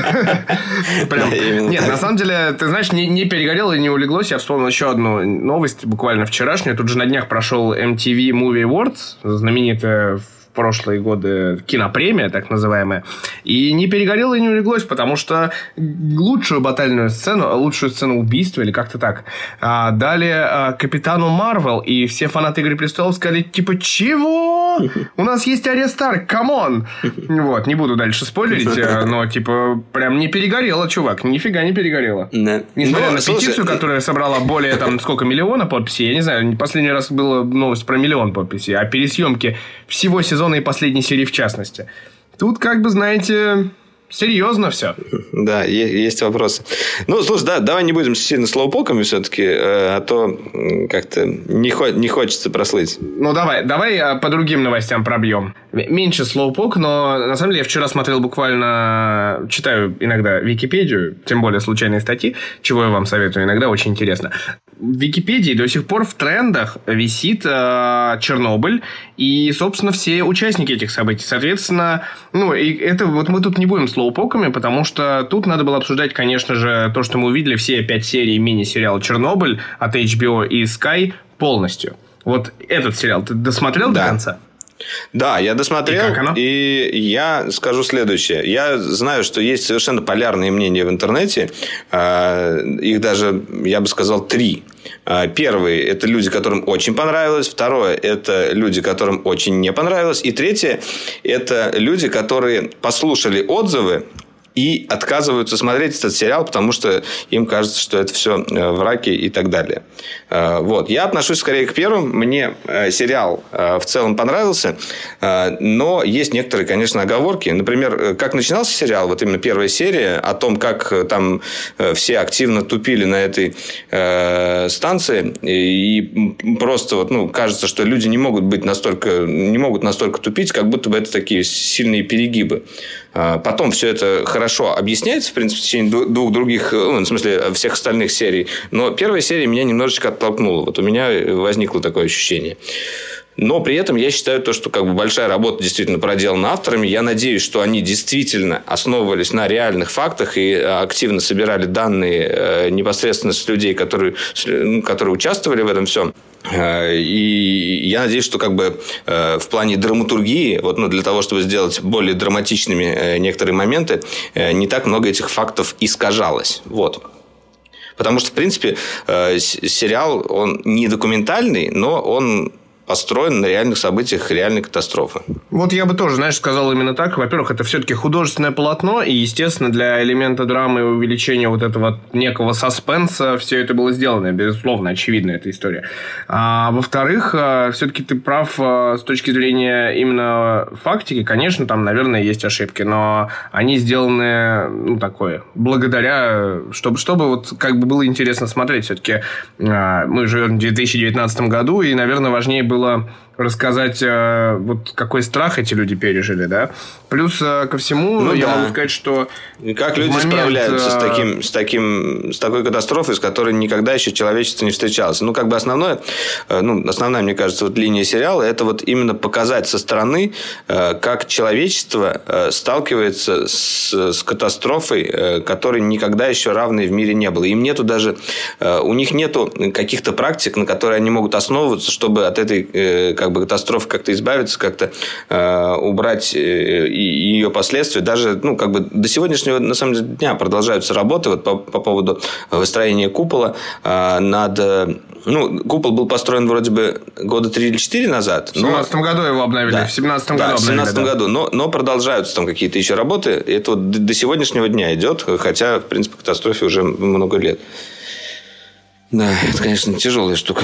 Нет, на самом деле, ты знаешь, не перегорело и не улеглось. Я вспомнил еще одну новость, буквально вчерашнюю. Тут же на днях прошел MTV Movie Awards, знаменитая прошлые годы кинопремия, так называемая, и не перегорело и не улеглось, потому что лучшую батальную сцену, лучшую сцену убийства, или как-то так, а, дали а, Капитану Марвел, и все фанаты Игры Престолов сказали, типа, чего? У нас есть Ария Старк, come on! Вот, не буду дальше спойлерить, э, но, типа, прям не перегорело, чувак, нифига не перегорело. Да. Несмотря ну, на петицию, которая собрала более, там, сколько, миллиона подписей, я не знаю, последний раз была новость про миллион подписей, а пересъемки всего сезона сезона и последней серии в частности. Тут, как бы, знаете, Серьезно все. Да, есть вопросы. Ну, слушай, да, давай не будем сильно слоупоками все-таки, э, а то как-то не, не хочется прослыть. Ну, давай, давай по другим новостям пробьем. Меньше слоупок, но на самом деле я вчера смотрел буквально, читаю иногда Википедию, тем более случайные статьи, чего я вам советую иногда, очень интересно в Википедии до сих пор в трендах висит э, Чернобыль и, собственно, все участники этих событий. Соответственно, ну, и это вот мы тут не будем слоупоками, потому что тут надо было обсуждать, конечно же, то, что мы увидели все пять серий мини-сериала «Чернобыль» от HBO и Sky полностью. Вот этот сериал ты досмотрел да. до конца? Да, я досмотрел, и, и я скажу следующее. Я знаю, что есть совершенно полярные мнения в интернете. А, их даже, я бы сказал, три. А, первый – это люди, которым очень понравилось. Второе – это люди, которым очень не понравилось. И третье – это люди, которые послушали отзывы и отказываются смотреть этот сериал, потому что им кажется, что это все э, враки и так далее. Э, вот. Я отношусь скорее к первым. Мне э, сериал в целом понравился, но есть некоторые, конечно, оговорки. Например, как начинался сериал, вот именно первая серия, о том, как там все активно тупили на этой станции, и просто вот, ну, кажется, что люди не могут быть настолько, не могут настолько тупить, как будто бы это такие сильные перегибы. Потом все это хорошо объясняется, в принципе, в течение двух других, э, ну, в смысле, всех остальных серий. Но первая серия меня немножечко оттолкнула. Вот у меня возникло такое ощущение. Но при этом я считаю то, что как бы большая работа действительно проделана авторами. Я надеюсь, что они действительно основывались на реальных фактах и активно собирали данные э, непосредственно с людей, которые, ну, которые участвовали в этом всем. Э, и я надеюсь, что как бы э, в плане драматургии, вот, ну, для того, чтобы сделать более драматичными э, некоторые моменты, не так много этих фактов искажалось. Вот. Потому что, в принципе, сериал, он не документальный, но он построен на реальных событиях реальной катастрофы. Вот я бы тоже, знаешь, сказал именно так. Во-первых, это все-таки художественное полотно, и, естественно, для элемента драмы и увеличения вот этого некого саспенса все это было сделано. Безусловно, очевидно эта история. А, во-вторых, а, все-таки ты прав а, с точки зрения именно фактики. Конечно, там, наверное, есть ошибки, но они сделаны, ну, такое, благодаря, чтобы, чтобы вот как бы было интересно смотреть. Все-таки а, мы живем в 2019 году, и, наверное, важнее было было рассказать, э, вот какой страх эти люди пережили, да. Плюс э, ко всему, ну, я да. могу сказать, что... Как люди момент... справляются с, э, таким, с, таким, с такой катастрофой, с которой никогда еще человечество не встречалось. Ну, как бы основное, ну, основная, мне кажется, вот линия сериала, это вот именно показать со стороны, как человечество сталкивается с, с катастрофой, которой никогда еще равной в мире не было. Им нету даже... У них нету каких-то практик, на которые они могут основываться, чтобы от этой как бы катастрофы как-то избавиться, как-то э, убрать э, ее последствия. Даже, ну, как бы до сегодняшнего, на самом деле, дня продолжаются работы вот по, по поводу выстроения купола э, над... Э, ну, купол был построен вроде бы года три или четыре назад. В 17 году его обновили. Да. В 17 году обновили. В 17 да. году. Но, но продолжаются там какие-то еще работы. Это вот до сегодняшнего дня идет, хотя, в принципе, катастрофе уже много лет. Да, это, конечно, тяжелая штука.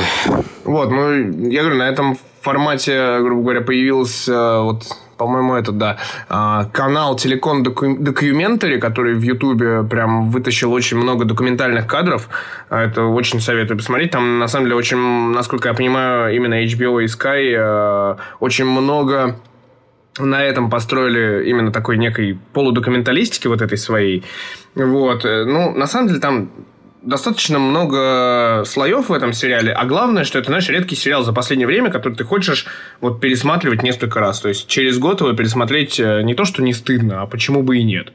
Вот, ну, я говорю, на этом формате, грубо говоря, появился вот по-моему, это, да, а, канал Телекон Документари, который в Ютубе прям вытащил очень много документальных кадров. А, это очень советую посмотреть. Там, на самом деле, очень, насколько я понимаю, именно HBO и Sky а, очень много на этом построили именно такой некой полудокументалистики вот этой своей. Вот. Ну, на самом деле, там достаточно много слоев в этом сериале, а главное, что это, знаешь, редкий сериал за последнее время, который ты хочешь вот пересматривать несколько раз. То есть, через год его пересмотреть э, не то, что не стыдно, а почему бы и нет.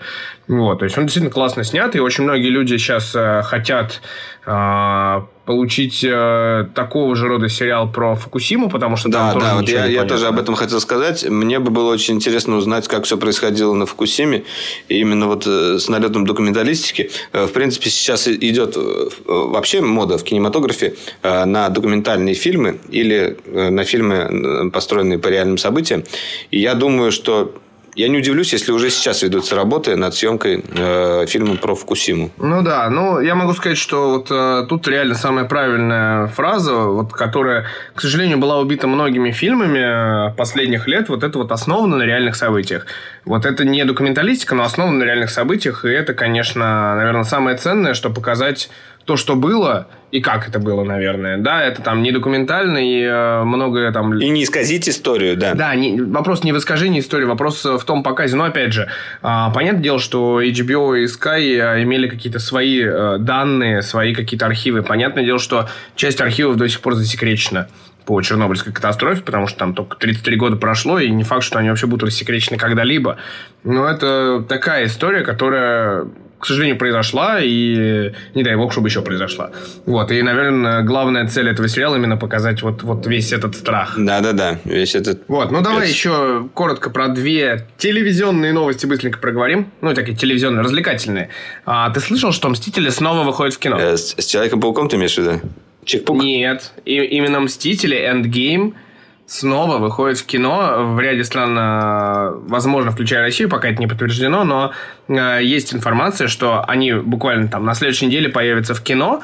Вот, то есть, он действительно классно снят, и очень многие люди сейчас э, хотят э, получить э, такого же рода сериал про Фукусиму, потому что да, там да, тоже вот я, я тоже об этом хотел сказать. Мне бы было очень интересно узнать, как все происходило на Фукусиме, именно вот э, с налетом документалистики. Э, в принципе, сейчас идет э, вообще мода в кинематографе на документальные фильмы или на фильмы, построенные по реальным событиям. И я думаю, что я не удивлюсь, если уже сейчас ведутся работы над съемкой э, фильма про Фукусиму. Ну да, ну я могу сказать, что вот э, тут реально самая правильная фраза, вот, которая, к сожалению, была убита многими фильмами последних лет, вот это вот основано на реальных событиях. Вот это не документалистика, но основано на реальных событиях, и это, конечно, наверное, самое ценное, что показать то, что было, и как это было, наверное. Да, это там не документально, и э, многое там... И не исказить историю, да. Да, не, вопрос не в искажении истории, вопрос в том показе. Но, опять же, э, понятное дело, что HBO и Sky э, имели какие-то свои э, данные, свои какие-то архивы. Понятное дело, что часть архивов до сих пор засекречена по Чернобыльской катастрофе, потому что там только 33 года прошло, и не факт, что они вообще будут рассекречены когда-либо. Но это такая история, которая к сожалению, произошла, и не дай бог, чтобы еще произошла. Вот, и, наверное, главная цель этого сериала именно показать вот, вот весь этот страх. Да-да-да, весь этот... Вот, ну давай еще коротко про две телевизионные новости быстренько проговорим. Ну, такие телевизионные, развлекательные. А, ты слышал, что «Мстители» снова выходят в кино? Э, с, с Человеком-пауком ты имеешь в виду? Чекпук? Нет, и, именно «Мстители», «Эндгейм», снова выходит в кино в ряде стран, э, возможно, включая Россию, пока это не подтверждено, но э, есть информация, что они буквально там на следующей неделе появятся в кино,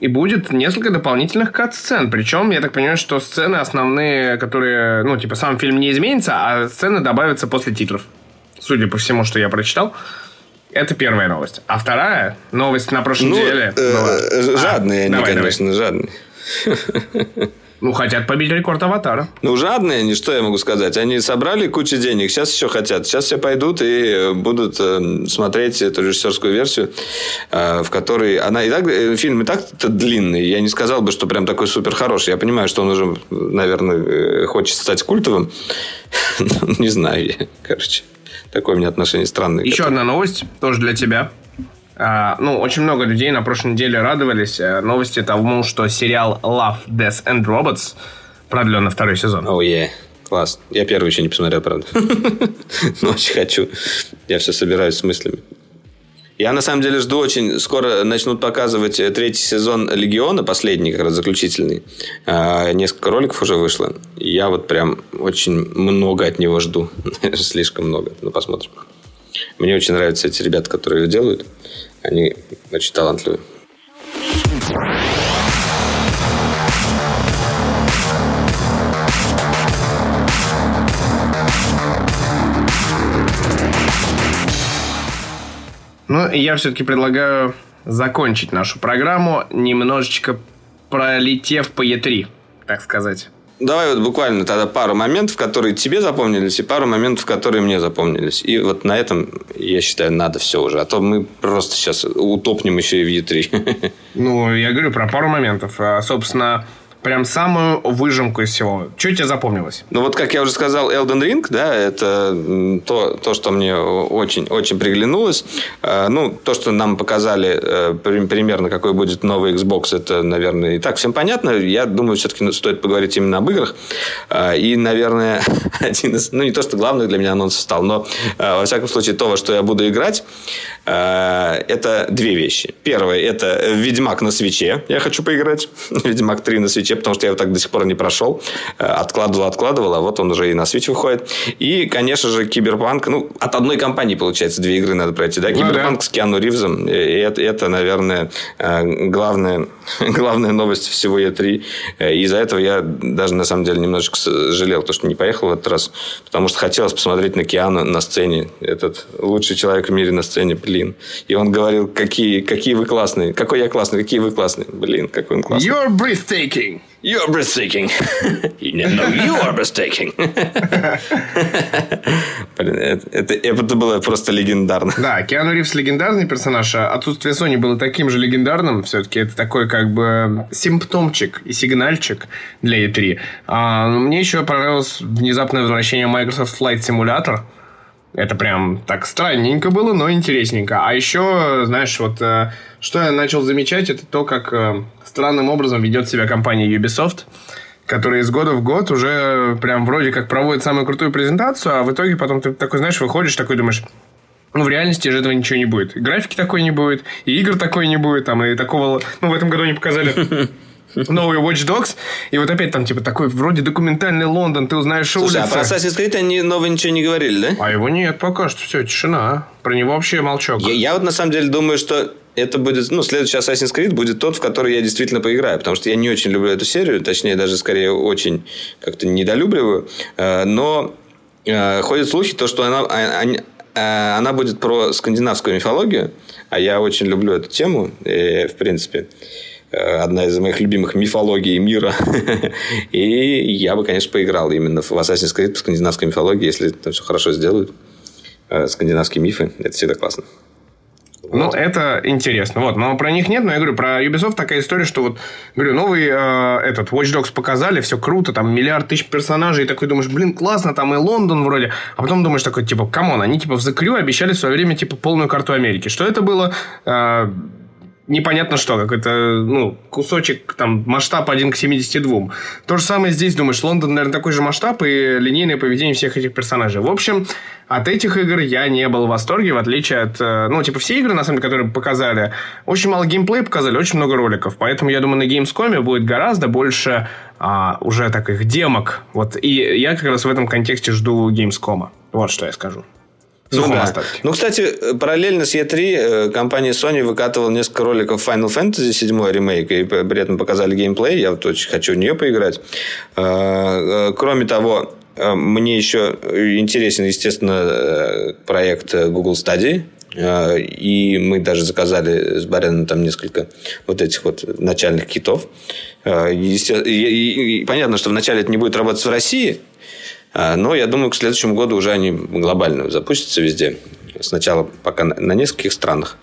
и будет несколько дополнительных кат-сцен. Причем, я так понимаю, что сцены основные, которые, ну, типа, сам фильм не изменится, а сцены добавятся после титров. Судя по всему, что я прочитал. Это первая новость. А вторая новость на прошлой ну, неделе э, была... Жадные а, они, давай, конечно, давай. жадные. [laughs] Ну, хотят побить рекорд Аватара. Ну, жадные они, что я могу сказать? Они собрали кучу денег, сейчас еще хотят. Сейчас все пойдут и будут э, смотреть эту режиссерскую версию, э, в которой... Она и так... Э, фильм и так-то длинный. Я не сказал бы, что прям такой супер хороший. Я понимаю, что он уже, наверное, хочет стать культовым. [laughs] Не знаю Короче, такое у меня отношение странное. Еще одна новость, тоже для тебя. А, ну, очень много людей на прошлой неделе радовались э, новости тому, что сериал Love, Death and Robots продлен на второй сезон. Оу, oh, yeah. Класс. Я первый еще не посмотрел, правда. [laughs] Но очень хочу. Я все собираюсь с мыслями. Я на самом деле жду очень... Скоро начнут показывать третий сезон Легиона, последний, как раз заключительный. А, несколько роликов уже вышло. Я вот прям очень много от него жду. [laughs] Слишком много. Ну, посмотрим. Мне очень нравятся эти ребята, которые его делают. Они очень талантливые. Ну, я все-таки предлагаю закончить нашу программу, немножечко пролетев по Е3, так сказать. Давай вот буквально тогда пару моментов, которые тебе запомнились, и пару моментов, которые мне запомнились. И вот на этом, я считаю, надо все уже. А то мы просто сейчас утопнем еще и в Е3. [laughs] Ну, я говорю про пару моментов. А, собственно, прям самую выжимку из всего. Что тебе запомнилось? Ну, вот, как я уже сказал, Elden Ring, да, это то, то что мне очень, очень приглянулось. А, ну, то, что нам показали э, примерно, какой будет новый Xbox, это, наверное, и так всем понятно. Я думаю, все-таки стоит поговорить именно об играх. А, и, наверное, [laughs] один из, ну, не то, что главных для меня анонсов стал, но, э, во всяком случае, то, во что я буду играть, это две вещи. Первое, это Ведьмак на свече. Я хочу поиграть. [laughs] Ведьмак 3 на свече свече, потому что я его так до сих пор не прошел. Э, откладывал, откладывал, а вот он уже и на Switch выходит. И, конечно же, Киберпанк. Ну, от одной компании, получается, две игры надо пройти. Да? Ну, Киберпанк да. с Киану Ривзом. И это, это, наверное, э, главная, [laughs] главная новость всего E3. Э, из-за этого я даже, на самом деле, немножечко жалел, то, что не поехал в этот раз. Потому что хотелось посмотреть на Киану на сцене. Этот лучший человек в мире на сцене, блин. И он говорил, какие, какие вы классные. Какой я классный, какие вы классные. Блин, какой он классный. You're breathtaking. You're breathtaking. [laughs] no, you are breathtaking. [laughs] Блин, это, это, это было просто легендарно. Да, Киану Ривз легендарный персонаж, а отсутствие Sony было таким же легендарным. Все-таки это такой как бы симптомчик и сигнальчик для E3. А, мне еще понравилось внезапное возвращение Microsoft Flight Simulator. Это прям так странненько было, но интересненько. А еще, знаешь, вот э, что я начал замечать, это то, как э, странным образом ведет себя компания Ubisoft, которая из года в год уже прям вроде как проводит самую крутую презентацию, а в итоге потом ты такой, знаешь, выходишь, такой думаешь, ну, в реальности же этого ничего не будет. И графики такой не будет, и игр такой не будет, там, и такого... Ну, в этом году они показали новый Watch Dogs, и вот опять там, типа, такой вроде документальный Лондон, ты узнаешь Слушай, улицы. а про Assassin's Creed они новые ничего не говорили, да? А его нет пока что, все, тишина. Про него вообще молчок. Я, я вот на самом деле думаю, что это будет, ну, следующий Assassin's Creed будет тот, в который я действительно поиграю, потому что я не очень люблю эту серию, точнее, даже скорее очень как-то недолюбливаю, э, но э, ходят слухи, то, что она, а, э, она будет про скандинавскую мифологию, а я очень люблю эту тему, в принципе одна из моих любимых мифологий мира. [laughs] и я бы, конечно, поиграл именно в Assassin's Creed по скандинавской мифологии, если там все хорошо сделают. Скандинавские мифы. Это всегда классно. Ну, вот. это интересно. Вот, но про них нет. Но я говорю, про Ubisoft такая история, что вот, говорю, новый э, этот Watch Dogs показали, все круто, там миллиард тысяч персонажей, и такой думаешь, блин, классно, там и Лондон вроде. А потом думаешь такой, типа, come on, они типа в The Crew обещали в свое время типа полную карту Америки. Что это было? Э, непонятно что, какой-то, ну, кусочек, там, масштаб 1 к 72. То же самое здесь, думаешь, Лондон, наверное, такой же масштаб и линейное поведение всех этих персонажей. В общем, от этих игр я не был в восторге, в отличие от, э, ну, типа, все игры, на самом деле, которые показали, очень мало геймплея показали, очень много роликов. Поэтому, я думаю, на Gamescom будет гораздо больше а, уже таких демок. Вот, и я как раз в этом контексте жду Gamescom. Вот что я скажу. Ну, да. ну, кстати, параллельно с E3 э, компания Sony выкатывала несколько роликов Final Fantasy 7 ремейк, и при этом показали геймплей. Я вот очень хочу в нее поиграть. Э, э, кроме того, мне еще интересен, естественно, проект Google Stadia. И мы даже заказали с Бареном там несколько вот этих вот начальных китов. И понятно, что вначале это не будет работать в России, но я думаю, к следующему году уже они глобально запустятся везде. Сначала пока на нескольких странах.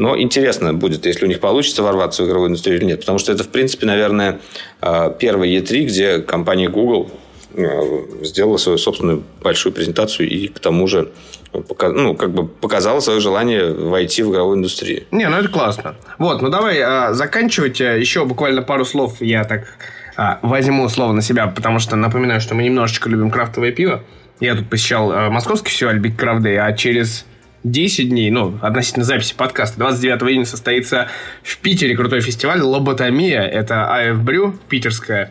Но интересно будет, если у них получится ворваться в игровую индустрию или нет. Потому что это, в принципе, наверное, а, первый E3, где компания Google а, сделала свою собственную большую презентацию и к тому же ну, как бы показала свое желание войти в игровую индустрию. Не, ну это классно. Вот, ну давай заканчивать. Еще буквально пару слов я так а, возьму слово на себя, потому что напоминаю, что мы немножечко любим крафтовое пиво. Я тут посещал а, московский фестиваль Big Craft Day, а через 10 дней, ну, относительно записи подкаста, 29 июня состоится в Питере крутой фестиваль «Лоботомия». Это АФ Брю, питерская,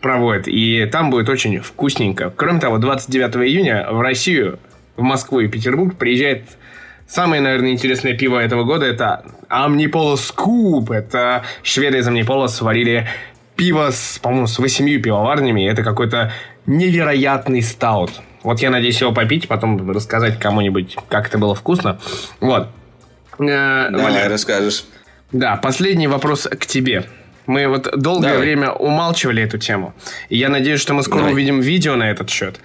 проводит. И там будет очень вкусненько. Кроме того, 29 июня в Россию, в Москву и Петербург приезжает Самое, наверное, интересное пиво этого года это Амниполос Куб. Это шведы из Амниполос сварили пиво с, по-моему, с восемью пивоварнями. Это какой-то невероятный стаут. Вот я надеюсь его попить, потом рассказать кому-нибудь, как это было вкусно. Вот. Э, Давай Валя, расскажешь. Да, последний вопрос к тебе. Мы вот долгое Давай. время умалчивали эту тему. И я надеюсь, что мы скоро Давай. увидим видео на этот счет.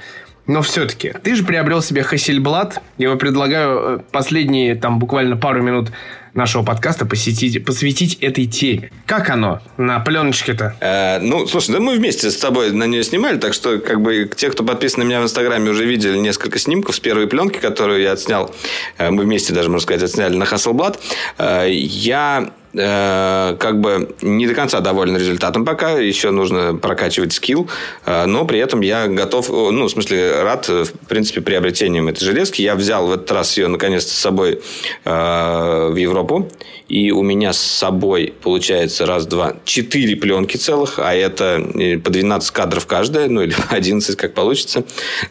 Но все-таки, ты же приобрел себе Хассельблад. Я его предлагаю э, последние, там, буквально пару минут нашего подкаста посетить, посвятить этой теме. Как оно на пленочке-то? Э, ну, слушай, да мы вместе с тобой на нее снимали, так что как бы те, кто подписан на меня в Инстаграме, уже видели несколько снимков с первой пленки, которую я отснял. Э, мы вместе даже, можно сказать, отсняли на Hasselblad. Э, я Э, как бы не до конца доволен результатом пока, еще нужно прокачивать скилл, э, но при этом я готов, ну, в смысле, рад, в принципе, приобретением этой железки. Я взял в этот раз ее, наконец-то, с собой э, в Европу, и у меня с собой получается раз, два, четыре пленки целых, а это по 12 кадров каждая, ну, или [laughs] 11, как получится.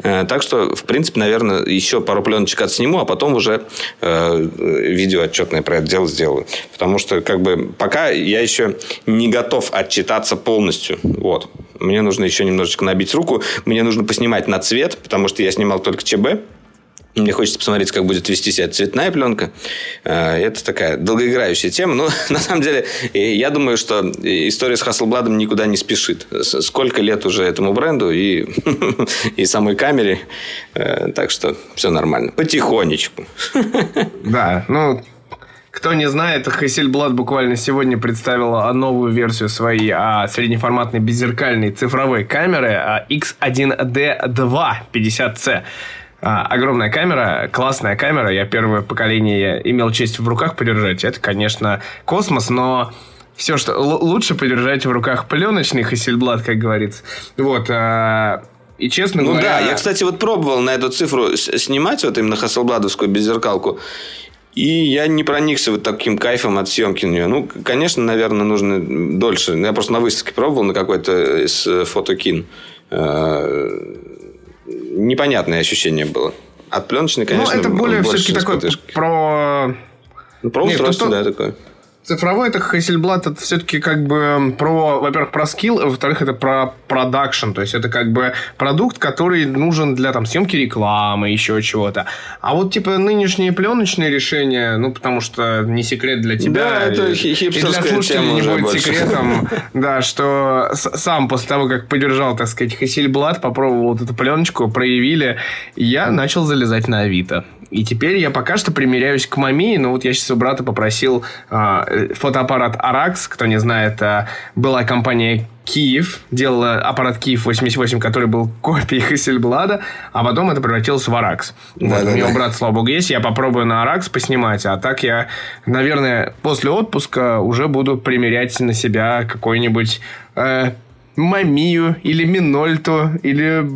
Так что, в принципе, наверное, еще пару пленочек отсниму, а потом уже видео отчетное про это дело сделаю. Потому что как бы пока я еще не готов отчитаться полностью. Вот. Мне нужно еще немножечко набить руку. Мне нужно поснимать на цвет, потому что я снимал только ЧБ. Мне хочется посмотреть, как будет вести себя цветная пленка. Э, это такая долгоиграющая тема. Но [laughs] на самом деле, я думаю, что история с Hasselblad никуда не спешит. Сколько лет уже этому бренду и, [laughs] и самой камере. Э, так что все нормально. Потихонечку. [laughs] Да, ну, кто не знает, Hasselblad буквально сегодня представила новую версию своей а, среднеформатной беззеркальной цифровой камеры а, X1D2 50C. А, огромная камера, классная камера. Я первое поколение имел честь в руках подержать. Это, конечно, космос, но все, что лучше подержать в руках пленочный Hasselblad, как говорится. Вот. А, и честно ну говоря... да, я, кстати, вот пробовал на эту цифру снимать вот именно Hasselbladовскую беззеркалку. И я не проникся вот таким кайфом от съемки на нее. Ну, конечно, наверное, нужно дольше. Я просто на выставке пробовал на какой-то из э, фотокин. Э, непонятное ощущение было. От пленочной, ну, конечно, Ну, это более все-таки такое про... Ну, про устройство, да, такое. Цифровой это Hasselblad, это все-таки как бы про, во-первых, про скилл, а во-вторых, это про продакшн. То есть, это как бы продукт, который нужен для там съемки рекламы, еще чего-то. А вот, типа, нынешние пленочные решения, ну, потому что не секрет для тебя. Да, это и, и для слушателей не будет больше. секретом, [laughs] да, что сам после того, как поддержал, так сказать, Hasselblad, попробовал вот эту пленочку, проявили, я начал залезать на Авито. И теперь я пока что примеряюсь к маме, но вот я сейчас у брата попросил э, фотоаппарат Arax, кто не знает, э, была компания Киев, делала аппарат Киев 88, который был копией [laughs] Хасельблада, а потом это превратилось в Arax. Да, вот, да, у меня да. брат, слава богу, есть, я попробую на Arax поснимать, а так я, наверное, после отпуска уже буду примерять на себя какой-нибудь э, Мамию или Минольту или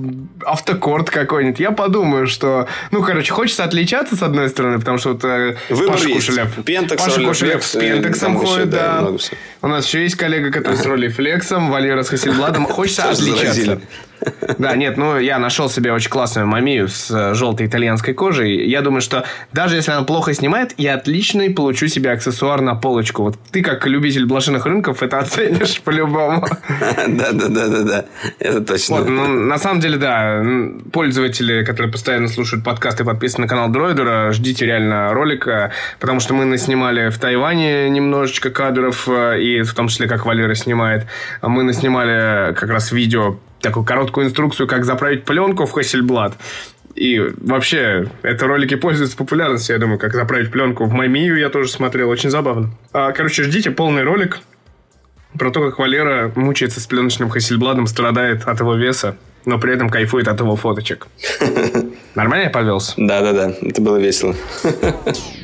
автокорд какой-нибудь. Я подумаю, что... Ну, короче, хочется отличаться с одной стороны, потому что вот э, Выбор Паша есть. Кушелев... Пентекс, Паша Кушелев с Пентексом ходит, да. У нас еще есть коллега, который с Роли Флексом, Валера с Хасельбладом. Хочется отличаться. [laughs] Да, нет, ну я нашел себе очень классную мамию с э, желтой итальянской кожей. Я думаю, что даже если она плохо снимает, я отличный получу себе аксессуар на полочку. Вот ты, как любитель блошиных рынков, это оценишь [laughs] по-любому. [laughs] Да, да, да, да, да. Это точно. Вот, ну, на самом деле, да, пользователи, которые постоянно слушают подкасты и подписаны на канал Дроидера, ждите реально ролика, потому что мы наснимали в Тайване немножечко кадров, э, и в том числе, как Валера снимает. Мы наснимали как раз видео такую короткую инструкцию, как заправить пленку в Hasselblad. И вообще, это ролики пользуются популярностью, я думаю, как заправить пленку в Маймию я тоже смотрел, очень забавно. А, короче, ждите полный ролик про то, как Валера мучается с пленочным Hasselbladом, страдает от его веса, но при этом кайфует от его фоточек. [laughs] Нормально я повелся? Да-да-да, это было весело. [laughs]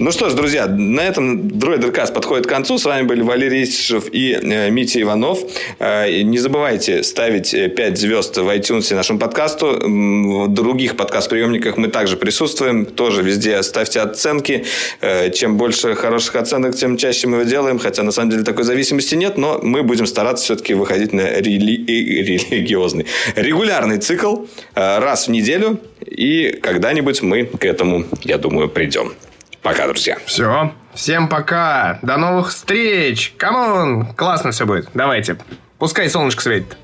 Ну что ж, друзья, на этом Дроидеркаст подходит к концу. С вами были Валерий Истишев и э, Митя Иванов. Э, не забывайте ставить 5 звезд в iTunes нашему подкасту. В других подкаст-приемниках мы также присутствуем. Тоже везде ставьте оценки. Э, чем больше хороших оценок, тем чаще мы его делаем. Хотя на самом деле такой зависимости нет, но мы будем стараться все-таки выходить на рели... религиозный, регулярный цикл раз в неделю. И когда-нибудь мы к этому, я думаю, придем. Пока, друзья. Все. Всем пока. До новых встреч. Come on. Классно все будет. Давайте. Пускай солнышко светит.